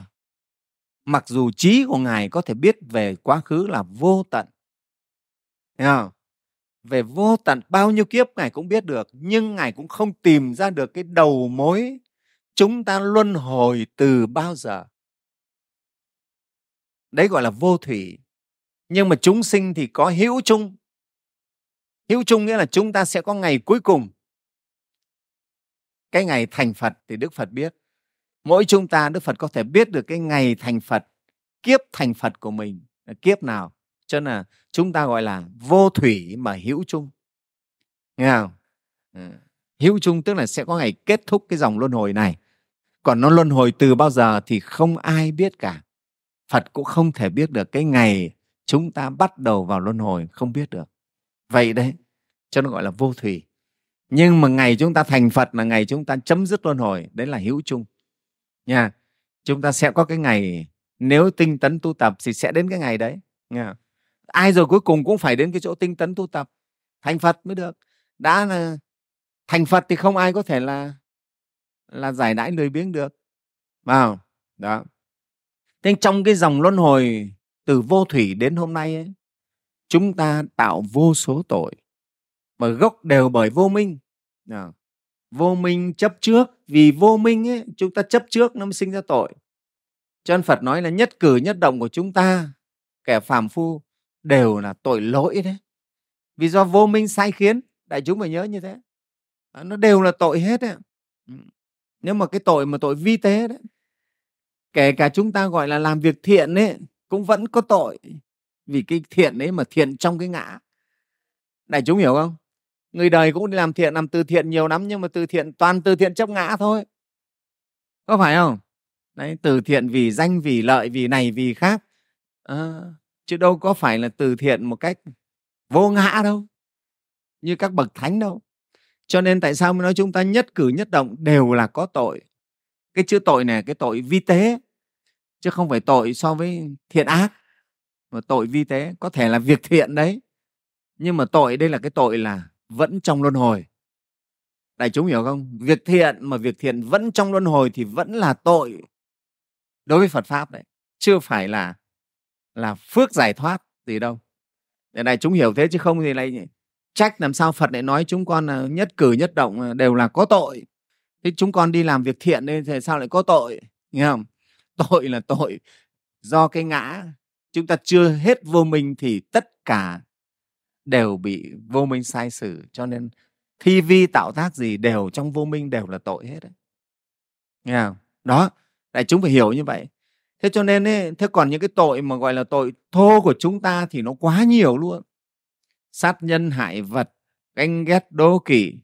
Mặc dù trí của ngài có thể biết về quá khứ là vô tận. Thấy không? về vô tận bao nhiêu kiếp ngài cũng biết được, nhưng ngài cũng không tìm ra được cái đầu mối chúng ta luân hồi từ bao giờ đấy gọi là vô thủy. Nhưng mà chúng sinh thì có hữu chung. Hữu chung nghĩa là chúng ta sẽ có ngày cuối cùng. Cái ngày thành phật thì đức phật biết. Mỗi chúng ta, đức phật có thể biết được cái ngày thành phật, kiếp thành phật của mình. Là kiếp nào? Cho nên là chúng ta gọi là vô thủy mà hữu chung. Nghe không? Ừ. Hữu chung tức là sẽ có ngày kết thúc cái dòng luân hồi này. Còn nó luân hồi từ bao giờ thì không ai biết cả phật cũng không thể biết được cái ngày chúng ta bắt đầu vào luân hồi, không biết được. Vậy đấy, cho nó gọi là vô thủy. Nhưng mà ngày chúng ta thành phật là ngày chúng ta chấm dứt luân hồi, đấy là hữu chung. Nha, chúng ta sẽ có cái ngày, nếu tinh tấn tu tập thì sẽ đến cái ngày đấy, nha. Ai rồi cuối cùng cũng phải đến cái chỗ tinh tấn tu tập. Thành phật mới được. Đã là, thành phật thì không ai có thể là là giải đãi lười biếng được. Vào, đó thế trong cái dòng luân hồi từ vô thủy đến hôm nay ấy, chúng ta tạo vô số tội mà gốc đều bởi vô minh. À, vô minh chấp trước vì vô minh ấy chúng ta chấp trước nó mới sinh ra tội. Cho nên phật nói là nhất cử nhất động của chúng ta kẻ phàm phu đều là tội lỗi đấy. Vì do vô minh sai khiến đại chúng phải nhớ như thế. Nó đều là tội hết đấy nếu mà cái tội mà tội vi tế đấy kể cả chúng ta gọi là làm việc thiện ấy cũng vẫn có tội. Vì cái thiện ấy mà thiện trong cái ngã. Đại chúng hiểu không? Người đời cũng đi làm thiện làm từ thiện nhiều lắm nhưng mà từ thiện toàn từ thiện chấp ngã thôi. Có phải không? Đấy từ thiện vì danh vì lợi vì này vì khác. À, chứ đâu có phải là từ thiện một cách vô ngã đâu như các bậc thánh đâu. Cho nên tại sao mới nói chúng ta nhất cử nhất động đều là có tội? Cái chữ tội này, cái tội vi tế, chứ không phải tội so với thiện ác, mà tội vi tế. Có thể là việc thiện đấy, nhưng mà tội đây là cái tội là vẫn trong luân hồi. Đại chúng hiểu không? Việc thiện mà việc thiện vẫn trong luân hồi thì vẫn là tội đối với phật pháp đấy chưa phải là là phước giải thoát gì đâu. Để này chúng hiểu thế chứ không thì lại trách làm sao phật lại nói chúng con là nhất cử nhất động đều là có tội thế chúng con đi làm việc thiện nên thì sao lại có tội? Nghe không? Tội là tội do cái ngã. Chúng ta chưa hết vô minh thì tất cả đều bị vô minh sai sử cho nên thi vi tạo tác gì đều trong vô minh đều là tội hết đấy. Nghe không? Đó đại chúng phải hiểu như vậy. Thế cho nên ấy, thế còn những cái tội mà gọi là tội thô của chúng ta thì nó quá nhiều luôn. Sát nhân hại vật ganh ghét đố kỵ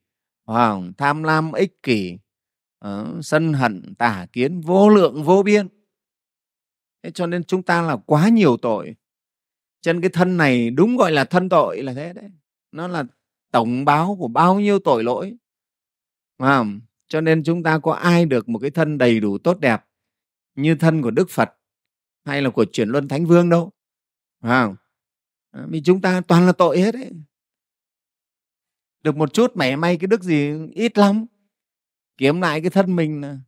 hoàng tham lam ích kỷ Ờ, sân hận tả kiến vô lượng vô biên thế cho nên chúng ta là quá nhiều tội chân cái thân này đúng gọi là thân tội là thế đấy nó là tổng báo của bao nhiêu tội lỗi à, cho nên chúng ta có ai được một cái thân đầy đủ tốt đẹp như thân của Đức Phật hay là của chuyển luân Thánh Vương đâu. à. Vì chúng ta toàn là tội hết đấy. Được một chút mẻ may cái đức gì ít lắm kiếm lại cái thân mình là,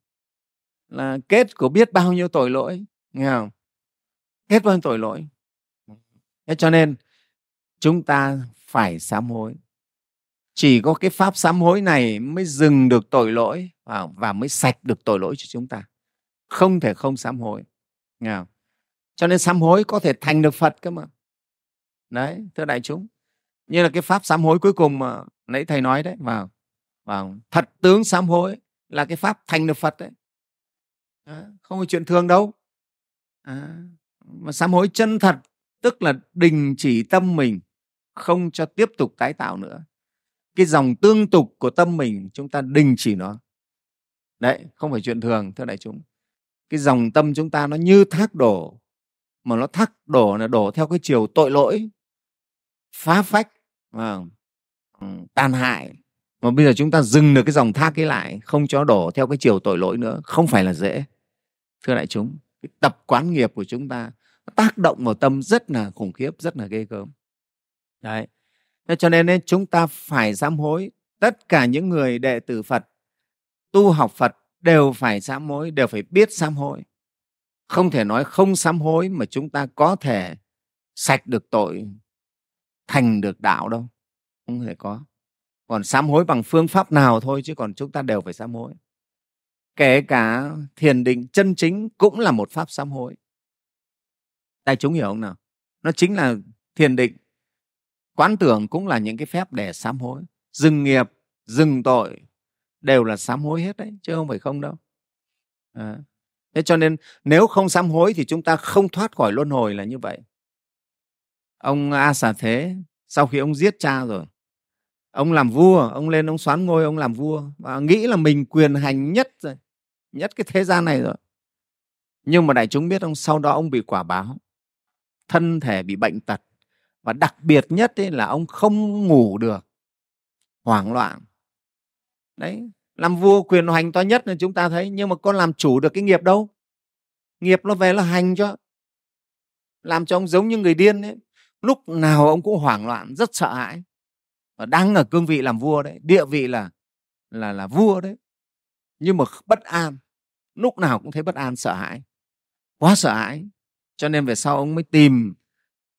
là kết của biết bao nhiêu tội lỗi nghe không? Kết bao nhiêu tội lỗi. Thế cho nên chúng ta phải sám hối. Chỉ có cái pháp sám hối này mới dừng được tội lỗi và mới sạch được tội lỗi cho chúng ta. Không thể không sám hối nghe không? cho nên sám hối có thể thành được phật cơ mà. Đấy thưa đại chúng. Như là cái pháp sám hối cuối cùng mà nãy thầy nói đấy vào. Vâng, vào thật tướng sám hối là cái pháp thành được phật đấy. À, không phải chuyện thường đâu. À, mà sám hối chân thật tức là đình chỉ tâm mình không cho tiếp tục tái tạo nữa. Cái dòng tương tục của tâm mình chúng ta đình chỉ nó. Đấy không phải chuyện thường thưa đại chúng. Cái dòng tâm chúng ta nó như thác đổ mà nó thác đổ là đổ theo cái chiều tội lỗi phá phách và tàn hại mà bây giờ chúng ta dừng được cái dòng thác ấy lại, không cho đổ theo cái chiều tội lỗi nữa, không phải là dễ. Thưa đại chúng, cái tập quán nghiệp của chúng ta tác động vào tâm rất là khủng khiếp, rất là ghê gớm. Đấy. Thế cho nên chúng ta phải sám hối tất cả những người đệ tử phật, tu học phật đều phải sám hối, đều phải biết sám hối. Không thể nói không sám hối mà chúng ta có thể sạch được tội, thành được đạo đâu. Không thể có còn sám hối bằng phương pháp nào thôi chứ còn chúng ta đều phải sám hối. Kể cả thiền định chân chính cũng là một pháp sám hối. Đại chúng hiểu không nào? Nó chính là thiền định. Quán tưởng cũng là những cái phép để sám hối. Dừng nghiệp, dừng tội đều là sám hối hết đấy, chứ không phải không đâu. À. thế cho nên nếu không sám hối thì chúng ta không thoát khỏi luân hồi là như vậy. Ông a xà thế, sau khi ông giết cha rồi ông làm vua, ông lên ông xoán ngôi, ông làm vua. Và nghĩ là mình quyền hành nhất rồi, nhất cái thế gian này rồi. Nhưng mà đại chúng biết ông sau đó ông bị quả báo. Thân thể bị bệnh tật. Và đặc biệt nhất ấy là ông không ngủ được. Hoảng loạn. Đấy, làm vua quyền hành to nhất là chúng ta thấy. Nhưng mà con làm chủ được cái nghiệp đâu? Nghiệp nó về là hành cho. Làm cho ông giống như người điên ấy. Lúc nào ông cũng hoảng loạn, rất sợ hãi và đang ở cương vị làm vua đấy địa vị là là là vua đấy. Nhưng mà bất an. Lúc nào cũng thấy bất an sợ hãi. Quá sợ hãi. Cho nên về sau ông mới tìm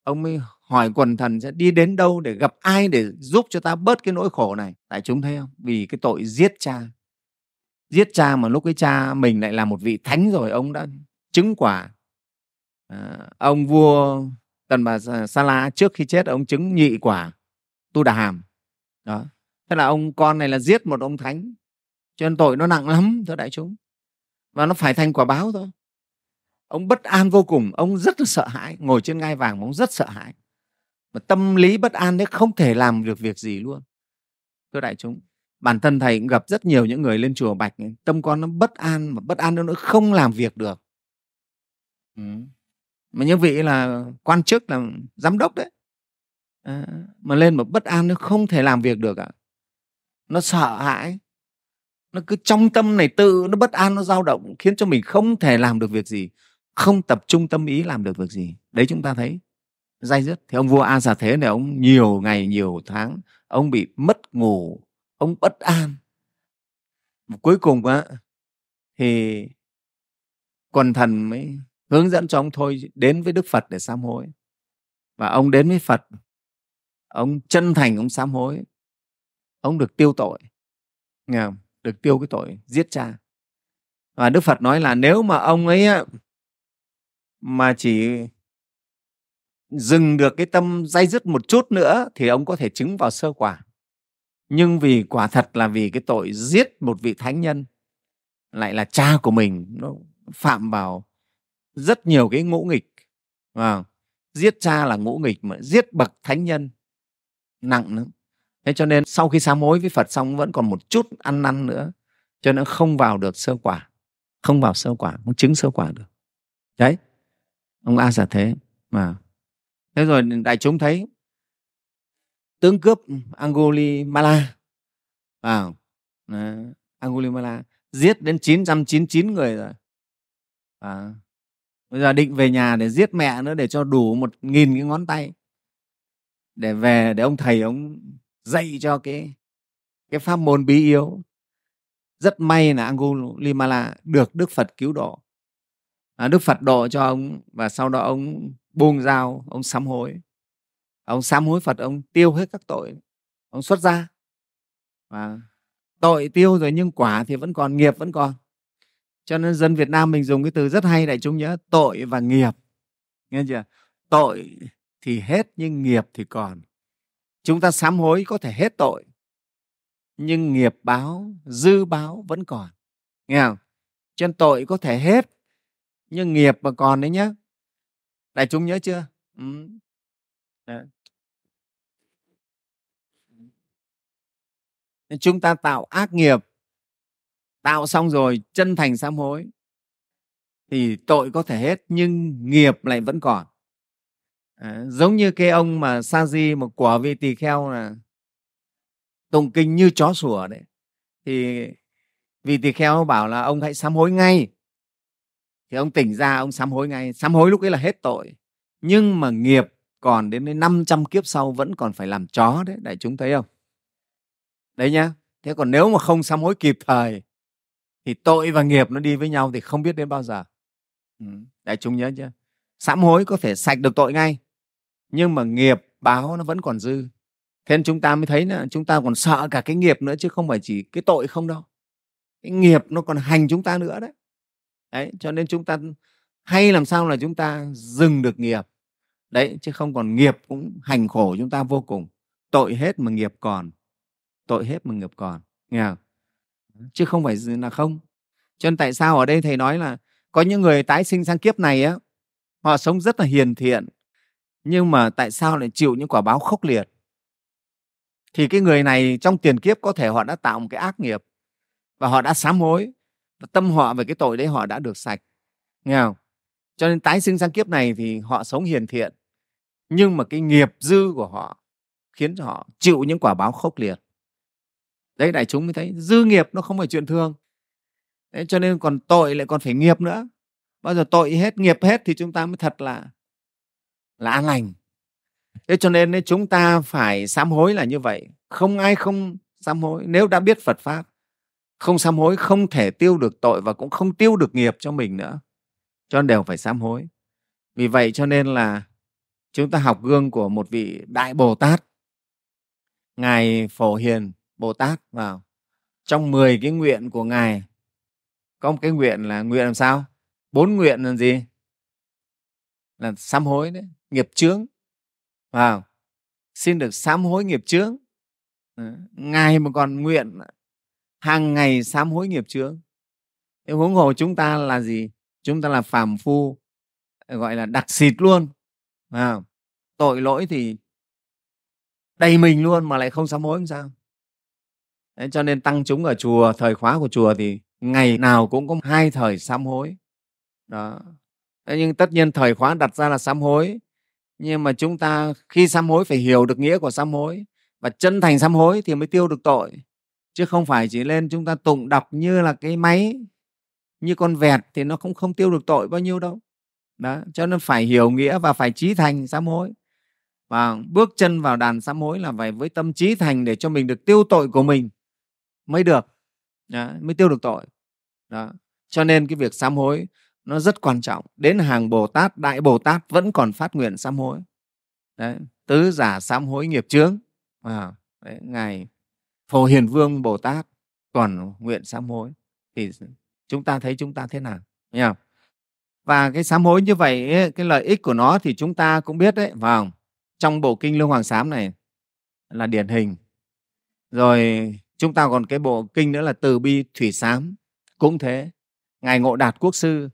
ông mới hỏi quần thần sẽ đi đến đâu để gặp ai để giúp cho ta bớt cái nỗi khổ này. Tại chúng thấy không? Vì cái tội giết cha. Giết cha mà lúc cái cha mình lại là một vị thánh rồi ông đã chứng quả. À, ông vua tần bà sa la trước khi chết ông chứng nhị quả tu đà hàm. Đó. Thế là ông con này là giết một ông thánh, cho nên tội nó nặng lắm, thưa đại chúng. Và nó phải thành quả báo thôi. Ông bất an vô cùng, ông rất là sợ hãi, ngồi trên ngai vàng ông rất sợ hãi. Mà tâm lý bất an đấy không thể làm được việc gì luôn. Thưa đại chúng, bản thân thầy cũng gặp rất nhiều những người lên chùa bạch tâm con nó bất an, mà bất an nó không làm việc được. Ừ. mà những vị là quan chức, là giám đốc đấy à, mà lên mà bất an nó không thể làm việc được ạ. À. nó sợ hãi. Nó cứ trong tâm này tự nó bất an nó dao động khiến cho mình không thể làm được việc gì. Không tập trung tâm ý làm được việc gì. Đấy chúng ta thấy. Dai dứt. Thì ông vua a xà thế này ông nhiều ngày nhiều tháng ông bị mất ngủ. Ông bất an. Cuối cùng á thì quần thần mới hướng dẫn cho ông thôi đến với đức phật để sám hối. Và ông đến với phật ông chân thành ông sám hối. Ông được tiêu tội. Nghe không? được tiêu cái tội giết cha. Và đức phật nói là nếu mà ông ấy mà chỉ dừng được cái tâm dây dứt một chút nữa thì ông có thể chứng vào sơ quả. Nhưng vì quả thật là vì cái tội giết một vị thánh nhân lại là cha của mình nó phạm vào rất nhiều cái ngũ nghịch. À, giết cha là ngũ nghịch mà giết bậc thánh nhân nặng lắm. Thế cho nên sau khi sám hối với phật xong vẫn còn một chút ăn năn nữa. Cho nên không vào được sơ quả. Không vào sơ quả không chứng sơ quả được. Đấy. Ông a giả thế mà. Thế rồi đại chúng thấy tướng cướp Angulimala. À, Angulimala. Giết đến 999 người rồi. À, bây giờ định về nhà để giết mẹ nữa để cho đủ một nghìn cái ngón tay để về để ông thầy ông dạy cho cái cái pháp môn bí yếu. Rất may là Angulimala được Đức Phật cứu độ. À, Đức Phật độ cho ông và sau đó ông buông dao ông sám hối. Ông sám hối Phật ông tiêu hết các tội ông xuất ra và tội tiêu rồi nhưng quả thì vẫn còn nghiệp vẫn còn. Cho nên dân Việt Nam mình dùng cái từ rất hay đại chúng nhớ tội và nghiệp. Nghe chưa? Tội thì hết, nhưng nghiệp thì còn. Chúng ta sám hối có thể hết tội, nhưng nghiệp báo, dư báo vẫn còn. Nghe không? Cho nên tội có thể hết, nhưng nghiệp mà còn đấy nhé đại chúng nhớ chưa? Ừ. chúng ta tạo ác nghiệp, tạo xong rồi chân thành sám hối, thì tội có thể hết, nhưng nghiệp lại vẫn còn à, giống như cái ông mà sa di một quả vị tỳ kheo là tụng kinh như chó sủa đấy. Thì vị tỳ kheo bảo là ông hãy sám hối ngay. Thì ông tỉnh ra ông sám hối ngay. Sám hối lúc ấy là hết tội. Nhưng mà nghiệp còn đến đến 500 kiếp sau vẫn còn phải làm chó đấy đại chúng thấy không? Đấy nhá. Thế còn nếu mà không sám hối kịp thời thì tội và nghiệp nó đi với nhau thì không biết đến bao giờ. Ừ. đại chúng nhớ chưa sám hối có thể sạch được tội ngay nhưng mà nghiệp báo nó vẫn còn dư. Thế nên chúng ta mới thấy là chúng ta còn sợ cả cái nghiệp nữa chứ không phải chỉ cái tội không đâu. Cái nghiệp nó còn hành chúng ta nữa đấy. Đấy, cho nên chúng ta hay làm sao là chúng ta dừng được nghiệp. Đấy, chứ không còn nghiệp cũng hành khổ chúng ta vô cùng. Tội hết mà nghiệp còn. Tội hết mà nghiệp còn. Nghe không? chứ không phải là không. Cho nên tại sao ở đây thầy nói là có những người tái sinh sang kiếp này á, họ sống rất là hiền thiện nhưng mà tại sao lại chịu những quả báo khốc liệt? Thì cái người này trong tiền kiếp có thể họ đã tạo một cái ác nghiệp và họ đã sám hối và tâm họ về cái tội đấy họ đã được sạch. Nghe không? Cho nên tái sinh sang kiếp này thì họ sống hiền thiện nhưng mà cái nghiệp dư của họ khiến cho họ chịu những quả báo khốc liệt. Đấy đại chúng mới thấy dư nghiệp nó không phải chuyện thường. Đấy, cho nên còn tội lại còn phải nghiệp nữa. Bao giờ tội hết nghiệp hết thì chúng ta mới thật là là an lành. Thế cho nên chúng ta phải sám hối là như vậy. Không ai không sám hối. Nếu đã biết phật pháp, không sám hối, không thể tiêu được tội và cũng không tiêu được nghiệp cho mình nữa, cho nên đều phải sám hối. Vì vậy cho nên là chúng ta học gương của một vị đại bồ tát. Ngài phổ hiền bồ tát vào. Trong 10 cái nguyện của ngài, có một cái nguyện là nguyện làm sao? Bốn nguyện là gì? Là sám hối đấy nghiệp chướng. Vào. Xin được sám hối nghiệp chướng. Ờ, Ngài mà còn nguyện hàng ngày sám hối nghiệp chướng. Thế huống hồ chúng ta là gì? Chúng ta là phàm phu gọi là đặc xịt luôn. À, tội lỗi thì đầy mình luôn mà lại không sám hối làm sao? Đấy, cho nên tăng chúng ở chùa thời khóa của chùa thì ngày nào cũng có hai thời sám hối. Đó. Thế nhưng tất nhiên thời khóa đặt ra là sám hối nhưng mà chúng ta khi sám hối phải hiểu được nghĩa của sám hối và chân thành sám hối thì mới tiêu được tội. Chứ không phải chỉ lên chúng ta tụng đọc như là cái máy như con vẹt thì nó không không tiêu được tội bao nhiêu đâu. Đó cho nên phải hiểu nghĩa và phải trí thành sám hối. Và bước chân vào đàn sám hối là phải với tâm trí thành để cho mình được tiêu tội của mình mới được. Đó, mới tiêu được tội. Đó cho nên cái việc sám hối nó rất quan trọng. Đến hàng bồ tát đại bồ tát vẫn còn phát nguyện sám hối. Đấy, tứ giả sám hối nghiệp chướng. À, đấy, ngài phổ hiền vương bồ tát còn nguyện sám hối. Thì chúng ta thấy chúng ta thế nào nhỉ? và cái sám hối như vậy cái lợi ích của nó thì chúng ta cũng biết đấy vào trong bộ kinh lương hoàng sám này là điển hình. Rồi chúng ta còn cái bộ kinh nữa là từ bi thủy sám cũng thế. Ngài ngộ đạt quốc sư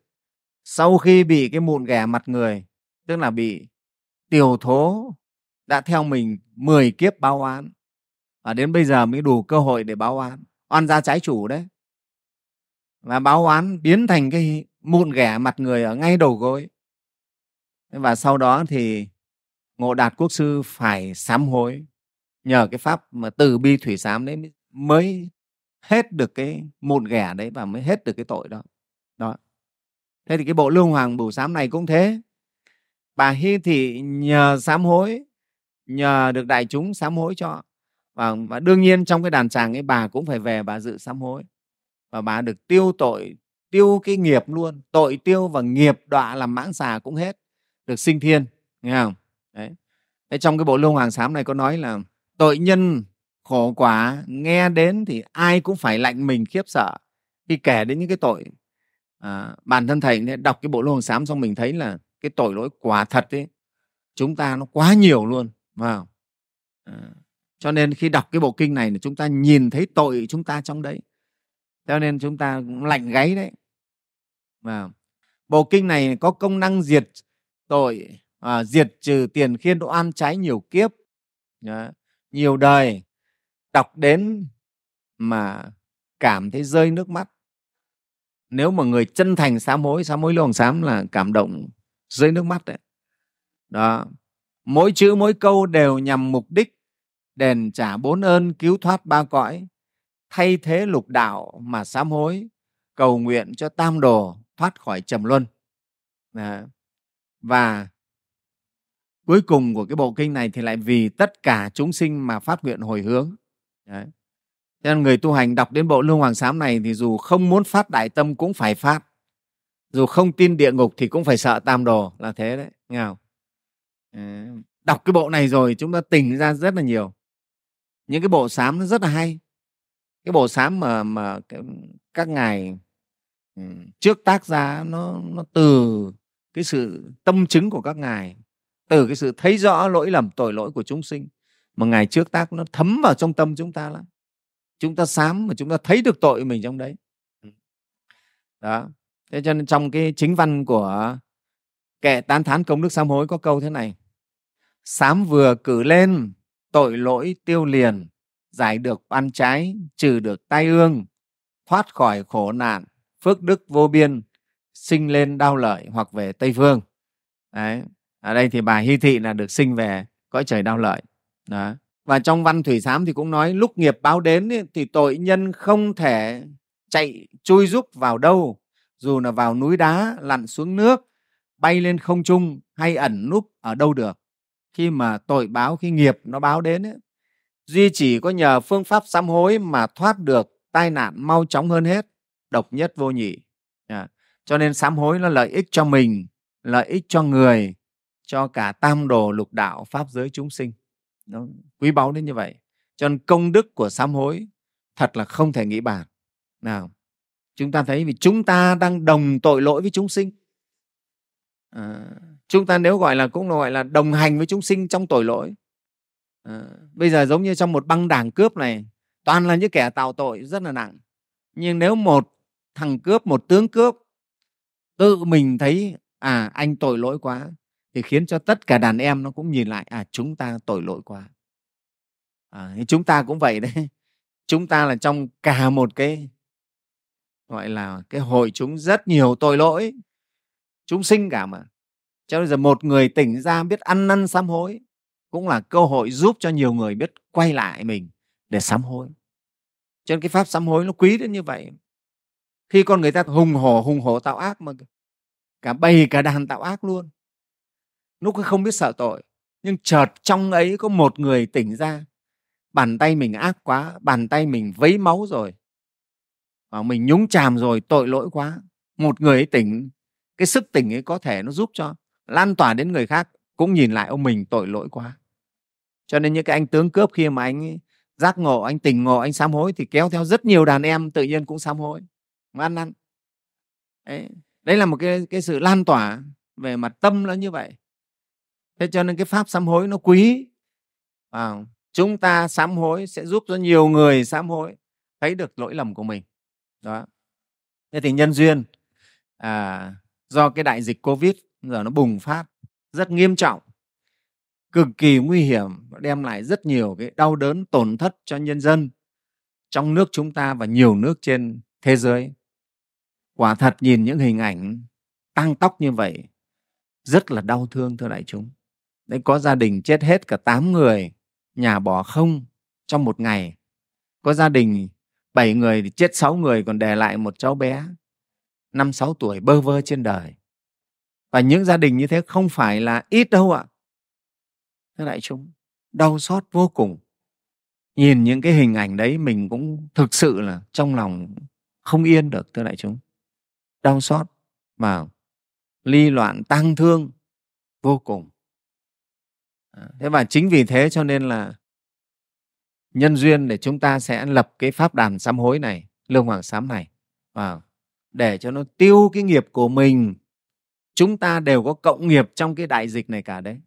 sau khi bị cái mụn ghẻ mặt người, tức là bị tiểu thố đã theo mình 10 kiếp báo oán, và đến bây giờ mới đủ cơ hội để báo oán. Oan gia trái chủ đấy. Và báo oán biến thành cái mụn ghẻ mặt người ở ngay đầu gối. Và sau đó thì ngộ đạt quốc sư phải sám hối nhờ cái pháp mà từ bi thủy sám đấy mới hết được cái mụn ghẻ đấy và mới hết được cái tội đó. Đó thế thì cái bộ lương hoàng bửu sám này cũng thế. Bà hy thị nhờ sám hối nhờ được đại chúng sám hối cho. Và, và đương nhiên trong cái đàn tràng ấy bà cũng phải về bà dự sám hối. Và bà được tiêu tội tiêu cái nghiệp luôn. Tội tiêu và nghiệp đọa làm mãng xà cũng hết được sinh thiên nghe không? Đấy. Thế trong cái bộ lương hoàng sám này có nói là tội nhân khổ quả nghe đến thì ai cũng phải lạnh mình khiếp sợ khi kể đến những cái tội à, bản thân thầy đọc cái bộ lô hoàng sám xong mình thấy là cái tội lỗi quả thật ấy chúng ta nó quá nhiều luôn vào. À, cho nên khi đọc cái bộ kinh này là chúng ta nhìn thấy tội chúng ta trong đấy cho nên chúng ta cũng lạnh gáy đấy vào. Bộ kinh này có công năng diệt tội à, diệt trừ tiền khiên oan trái nhiều kiếp à, nhiều đời đọc đến mà cảm thấy rơi nước mắt nếu mà người chân thành sám hối sám hối lòng sám là cảm động rơi nước mắt đấy. Đó. Mỗi chữ, mỗi câu đều nhằm mục đích đền trả bốn ơn, cứu thoát ba cõi. Thay thế lục đạo mà sám hối, cầu nguyện cho tam đồ thoát khỏi trầm luân. Đó. và cuối cùng của cái bộ kinh này thì lại vì tất cả chúng sinh mà phát nguyện hồi hướng. Đấy. Cho nên người tu hành đọc đến bộ Lưu Hoàng Sám này thì dù không muốn phát đại tâm cũng phải phát. Dù không tin địa ngục thì cũng phải sợ tam đồ, là thế đấy. Nghe không? Ờ, đọc cái bộ này rồi chúng ta tỉnh ra rất là nhiều. Những cái bộ sám nó rất là hay. Cái bộ sám mà mà các ngài ừ, trước tác ra nó nó từ cái sự tâm chứng của các ngài, từ cái sự thấy rõ lỗi lầm, tội lỗi của chúng sinh, mà ngài trước tác nó thấm vào trong tâm chúng ta lắm chúng ta sám mà chúng ta thấy được tội mình trong đấy. Ừ. đó. Thế cho nên trong cái chính văn của kệ tán thán công đức sám hối có câu thế này. Sám vừa cử lên tội lỗi tiêu liền giải được oan trái trừ được tai ương thoát khỏi khổ nạn phước đức vô biên sinh lên đau lợi hoặc về tây phương. Đấy. Ở đây thì bà hy thị là được sinh về cõi trời đau lợi. Đó và trong văn thủy sám thì cũng nói lúc nghiệp báo đến ấy, thì tội nhân không thể chạy chui rúc vào đâu. Dù là vào núi đá lặn xuống nước bay lên không trung hay ẩn núp ở đâu được. Khi mà tội báo khi nghiệp nó báo đến ấy, duy chỉ có nhờ phương pháp sám hối mà thoát được tai nạn mau chóng hơn hết độc nhất vô nhị. À, cho nên sám hối nó lợi ích cho mình lợi ích cho người cho cả tam đồ lục đạo pháp giới chúng sinh nó quý báu đến như vậy. Cho nên công đức của sám hối thật là không thể nghĩ bàn. Nào chúng ta thấy vì chúng ta đang đồng tội lỗi với chúng sinh. À, chúng ta nếu gọi là cũng gọi là đồng hành với chúng sinh trong tội lỗi. À, bây giờ giống như trong một băng đảng cướp này toàn là những kẻ tạo tội rất là nặng. Nhưng nếu một thằng cướp một tướng cướp tự mình thấy à anh tội lỗi quá thì khiến cho tất cả đàn em nó cũng nhìn lại à chúng ta tội lỗi quá. À, chúng ta cũng vậy đấy. [LAUGHS] Chúng ta là trong cả một cái gọi là cái hội chúng rất nhiều tội lỗi. Chúng sinh cả mà. Cho nên giờ một người tỉnh ra biết ăn năn sám hối cũng là cơ hội giúp cho nhiều người biết quay lại mình để sám hối. Cho nên cái pháp sám hối nó quý đến như vậy. Khi con người ta hùng hổ hùng hổ tạo ác mà cả bầy cả đàn tạo ác luôn lúc ấy không biết sợ tội, nhưng chợt trong ấy có một người tỉnh ra. Bàn tay mình ác quá, bàn tay mình vấy máu rồi. Và mình nhúng chàm rồi, tội lỗi quá. Một người ấy tỉnh. Cái sức tỉnh ấy có thể nó giúp cho, lan tỏa đến người khác, cũng nhìn lại ông mình tội lỗi quá. Cho nên những cái anh tướng cướp khi mà anh giác ngộ, anh tỉnh ngộ, anh sám hối thì kéo theo rất nhiều đàn em tự nhiên cũng sám hối. Ăn năn đấy. Đấy là một cái cái sự lan tỏa về mặt tâm nó như vậy thế cho nên cái pháp sám hối nó quý. À, chúng ta sám hối sẽ giúp cho nhiều người sám hối thấy được lỗi lầm của mình. Đó. Thế thì nhân duyên à, do cái đại dịch covid giờ nó bùng phát rất nghiêm trọng cực kỳ nguy hiểm đem lại rất nhiều cái đau đớn tổn thất cho nhân dân trong nước chúng ta và nhiều nước trên thế giới. Quả thật nhìn những hình ảnh tăng tóc như vậy rất là đau thương thưa đại chúng đấy, có gia đình chết hết cả 8 người, nhà bỏ không trong một ngày. Có gia đình 7 người thì chết 6 người, còn để lại một cháu bé năm, sáu tuổi bơ vơ trên đời. Và những gia đình như thế không phải là ít đâu ạ. Thưa đại chúng, đau xót vô cùng. Nhìn những cái hình ảnh đấy mình cũng thực sự là trong lòng không yên được, thưa đại chúng. Đau xót mà ly loạn tăng thương vô cùng. Ờ, thế và chính vì thế cho nên là nhân duyên để chúng ta sẽ lập cái pháp đàn sám hối này, lương hoàng sám này. Vào để cho nó tiêu cái nghiệp của mình, chúng ta đều có cộng nghiệp trong cái đại dịch này cả đấy.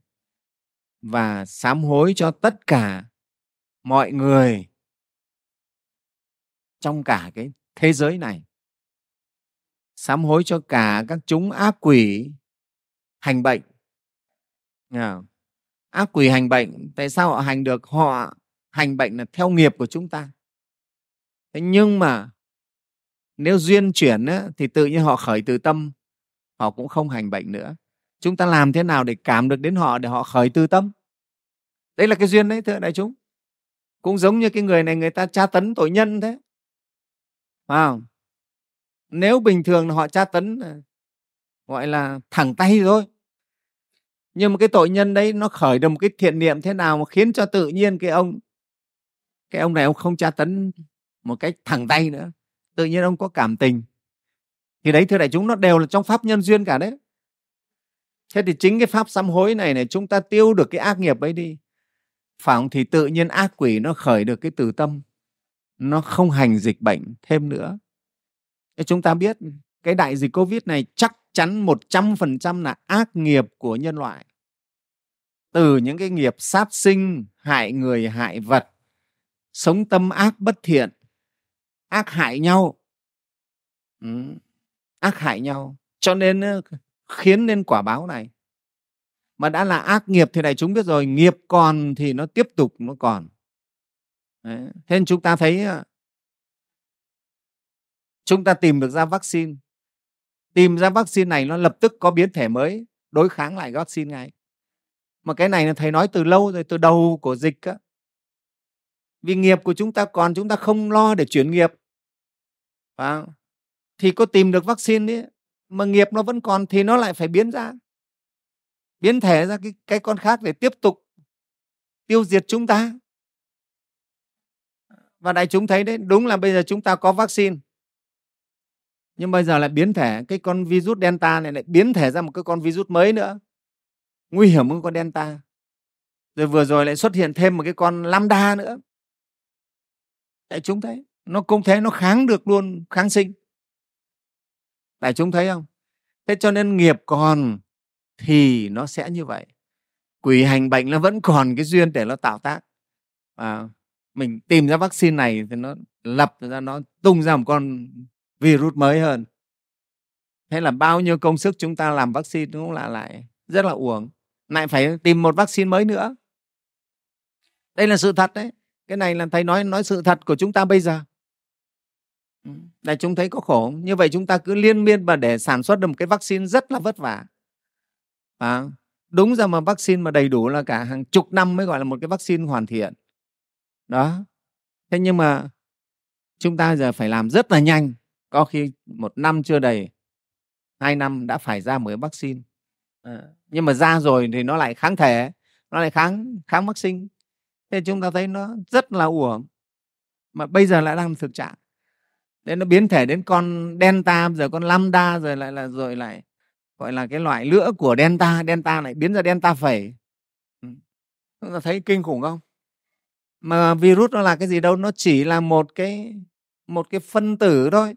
Và sám hối cho tất cả mọi người trong cả cái thế giới này. Sám hối cho cả các chúng ác quỷ, hành bệnh ác quỷ hành bệnh tại sao họ hành được? Họ hành bệnh là theo nghiệp của chúng ta. Thế nhưng mà nếu duyên chuyển á, thì tự nhiên họ khởi từ tâm họ cũng không hành bệnh nữa. Chúng ta làm thế nào để cảm được đến họ để họ khởi từ tâm? Đấy là cái duyên đấy thưa đại chúng. Cũng giống như cái người này người ta tra tấn tội nhân thế. Phải không? Nếu bình thường họ tra tấn gọi là thẳng tay thôi nhưng mà cái tội nhân đấy nó khởi được một cái thiện niệm thế nào mà khiến cho tự nhiên cái ông cái ông này ông không tra tấn một cách thẳng tay nữa? Tự nhiên ông có cảm tình. Thì đấy, thưa đại chúng, nó đều là trong pháp nhân duyên cả đấy. Thế thì chính cái pháp sám hối này này, chúng ta tiêu được cái ác nghiệp ấy đi. Phỏng thì tự nhiên ác quỷ nó khởi được cái từ tâm. Nó không hành dịch bệnh thêm nữa. Chúng ta biết, cái đại dịch covid này chắc chắn một trăm phần trăm là ác nghiệp của nhân loại từ những cái nghiệp sát sinh, hại người, hại vật, sống tâm ác bất thiện, ác hại nhau ừ. ác hại nhau cho nên khiến nên quả báo này mà đã là ác nghiệp thì này chúng biết rồi, nghiệp còn thì nó tiếp tục, nó còn Đấy. thế nên chúng ta thấy chúng ta tìm được ra vaccine tìm ra vaccine này nó lập tức có biến thể mới đối kháng lại vaccine ngay. Mà cái này là thầy nói từ lâu rồi từ đầu của dịch á. Vì nghiệp của chúng ta còn chúng ta không lo để chuyển nghiệp. À, thì có tìm được vaccine ấy, mà nghiệp nó vẫn còn thì nó lại phải biến ra. Biến thể ra cái, cái con khác để tiếp tục tiêu diệt chúng ta. Và đại chúng thấy đấy đúng là bây giờ chúng ta có vaccine nhưng bây giờ lại biến thể cái con virus delta này lại biến thể ra một cái con virus mới nữa. Nguy hiểm hơn con delta. Rồi vừa rồi lại xuất hiện thêm một cái con lambda nữa. Đại chúng thấy nó cũng thế nó kháng được luôn kháng sinh. Đại chúng thấy không? Thế cho nên nghiệp còn thì nó sẽ như vậy. Quỷ hành bệnh nó vẫn còn cái duyên để nó tạo tác. À, mình tìm ra vaccine này thì nó lập ra nó tung ra một con virus mới hơn. Thế là bao nhiêu công sức chúng ta làm vaccine cũng là lại rất là uổng. Lại phải tìm một vaccine mới nữa. Đây là sự thật đấy. Cái này là thầy nói nói sự thật của chúng ta bây giờ. Ừ, là chúng thấy có khổ như vậy chúng ta cứ liên miên và để sản xuất được một cái vaccine rất là vất vả. À, đúng ra mà vaccine mà đầy đủ là cả hàng chục năm mới gọi là một cái vaccine hoàn thiện. Đó. Thế nhưng mà chúng ta giờ phải làm rất là nhanh có khi một năm chưa đầy hai năm đã phải ra một cái vaccine. À, nhưng mà ra rồi thì nó lại kháng thể nó lại kháng kháng vaccine. Thế chúng ta thấy nó rất là uổng. Mà bây giờ lại đang thực trạng. Nên nó biến thể đến con delta rồi con lambda rồi lại là rồi lại gọi là cái loại lửa của delta delta lại biến ra delta phẩy. Ừ. Chúng ta thấy kinh khủng không? Mà virus nó là cái gì đâu nó chỉ là một cái một cái phân tử thôi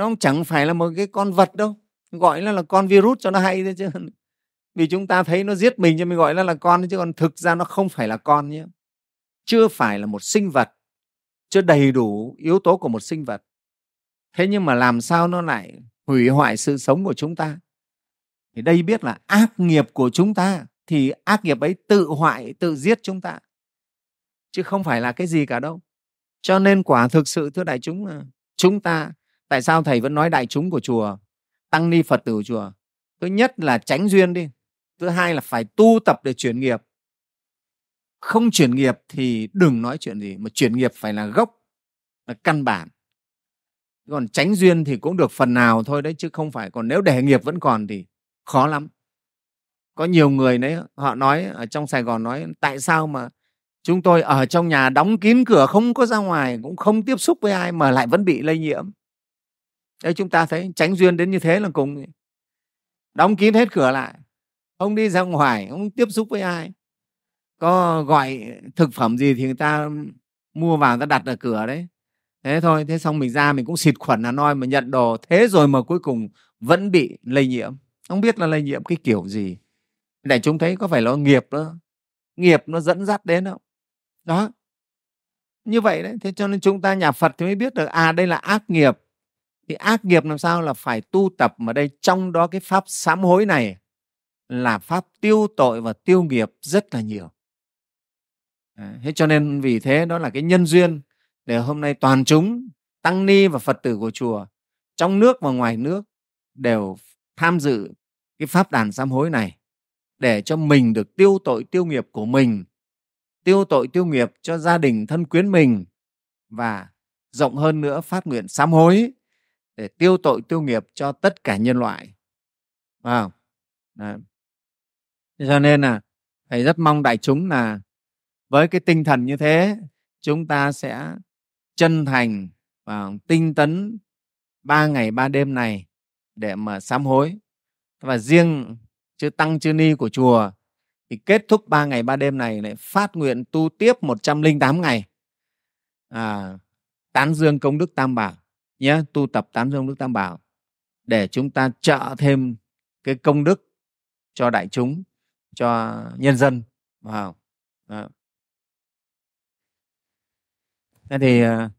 nó chẳng phải là một cái con vật đâu, gọi nó là con virus cho nó hay thôi chứ. [LAUGHS] Vì chúng ta thấy nó giết mình cho mình gọi nó là con chứ còn thực ra nó không phải là con nhé. Chưa phải là một sinh vật, chưa đầy đủ yếu tố của một sinh vật. Thế nhưng mà làm sao nó lại hủy hoại sự sống của chúng ta? Thì đây biết là ác nghiệp của chúng ta thì ác nghiệp ấy tự hoại, tự giết chúng ta. Chứ không phải là cái gì cả đâu. Cho nên quả thực sự thưa đại chúng là chúng ta tại sao thầy vẫn nói đại chúng của chùa, tăng ni phật tử chùa? Thứ nhất là tránh duyên đi. Thứ hai là phải tu tập để chuyển nghiệp. Không chuyển nghiệp thì đừng nói chuyện gì, mà chuyển nghiệp phải là gốc, là căn bản. Còn tránh duyên thì cũng được phần nào thôi đấy, chứ không phải còn nếu để nghiệp vẫn còn thì khó lắm. Có nhiều người đấy họ nói, ở trong sài gòn nói, tại sao mà chúng tôi ở trong nhà đóng kín cửa không có ra ngoài, cũng không tiếp xúc với ai mà lại vẫn bị lây nhiễm? Đây chúng ta thấy tránh duyên đến như thế là cùng đóng kín hết cửa lại. Không đi ra ngoài, không tiếp xúc với ai. Có gọi thực phẩm gì thì người ta mua vào, người ta đặt ở cửa đấy. Thế thôi, thế xong mình ra, mình cũng xịt khuẩn là noi mà nhận đồ. Thế rồi mà cuối cùng vẫn bị lây nhiễm. Không biết là lây nhiễm cái kiểu gì. Để chúng thấy có phải là nghiệp đó. Nghiệp nó dẫn dắt đến không? Đó. Như vậy đấy. Thế cho nên chúng ta nhà phật thì mới biết được à đây là ác nghiệp thì ác nghiệp làm sao là phải tu tập mà đây, trong đó cái pháp sám hối này là pháp tiêu tội và tiêu nghiệp rất là nhiều. Thế cho nên vì thế đó là cái nhân duyên để hôm nay toàn chúng, tăng ni và phật tử của chùa, trong nước và ngoài nước đều tham dự cái pháp đàn sám hối này để cho mình được tiêu tội tiêu nghiệp của mình, tiêu tội tiêu nghiệp cho gia đình thân quyến mình và rộng hơn nữa phát nguyện sám hối để tiêu tội tiêu nghiệp cho tất cả nhân loại. Vào wow. cho nên là thầy rất mong đại chúng là với cái tinh thần như thế chúng ta sẽ chân thành và tinh tấn ba ngày ba đêm này để mà sám hối. Và riêng chư tăng chư ni của chùa thì kết thúc ba ngày ba đêm này lại phát nguyện tu tiếp 108 ngày. À, tán dương công đức tam bảo nhé tu tập tán dương đức tam bảo để chúng ta trợ thêm cái công đức cho đại chúng, cho nhân dân. Vào. Wow. thế thì ờ,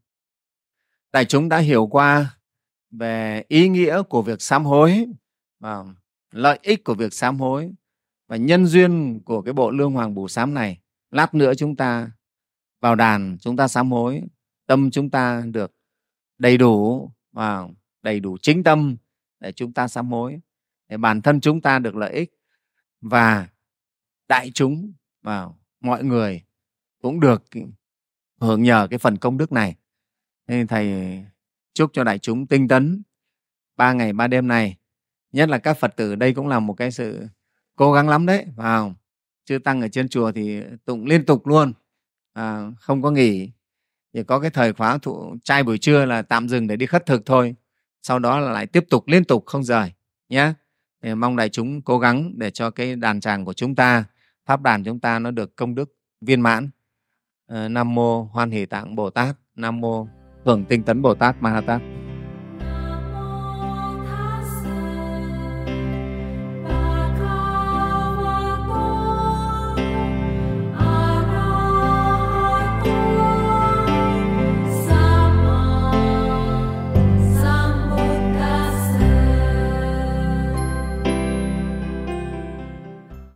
đại chúng đã hiểu qua về ý nghĩa của việc sám hối và lợi ích của việc sám hối và nhân duyên của cái bộ lương hoàng bù sám này. Lát nữa chúng ta vào đàn, chúng ta sám hối, tâm chúng ta được đầy đủ và đầy đủ chính tâm để chúng ta sám hối để bản thân chúng ta được lợi ích và đại chúng và mọi người cũng được hưởng nhờ cái phần công đức này. Nên thầy chúc cho đại chúng tinh tấn ba ngày ba đêm này. Nhất là các phật tử đây cũng là một cái sự cố gắng lắm đấy vào chư tăng ở trên chùa thì tụng liên tục luôn à, không có nghỉ thì có cái thời khóa thụ trai buổi trưa là tạm dừng để đi khất thực thôi. Sau đó là lại tiếp tục liên tục không rời nhé thì mong đại chúng cố gắng để cho cái đàn tràng của chúng ta, pháp đàn chúng ta nó được công đức, viên mãn. Ờ, nam mô hoan hỷ tạng bồ tát, nam mô thượng tinh tấn bồ tát ma ha tát.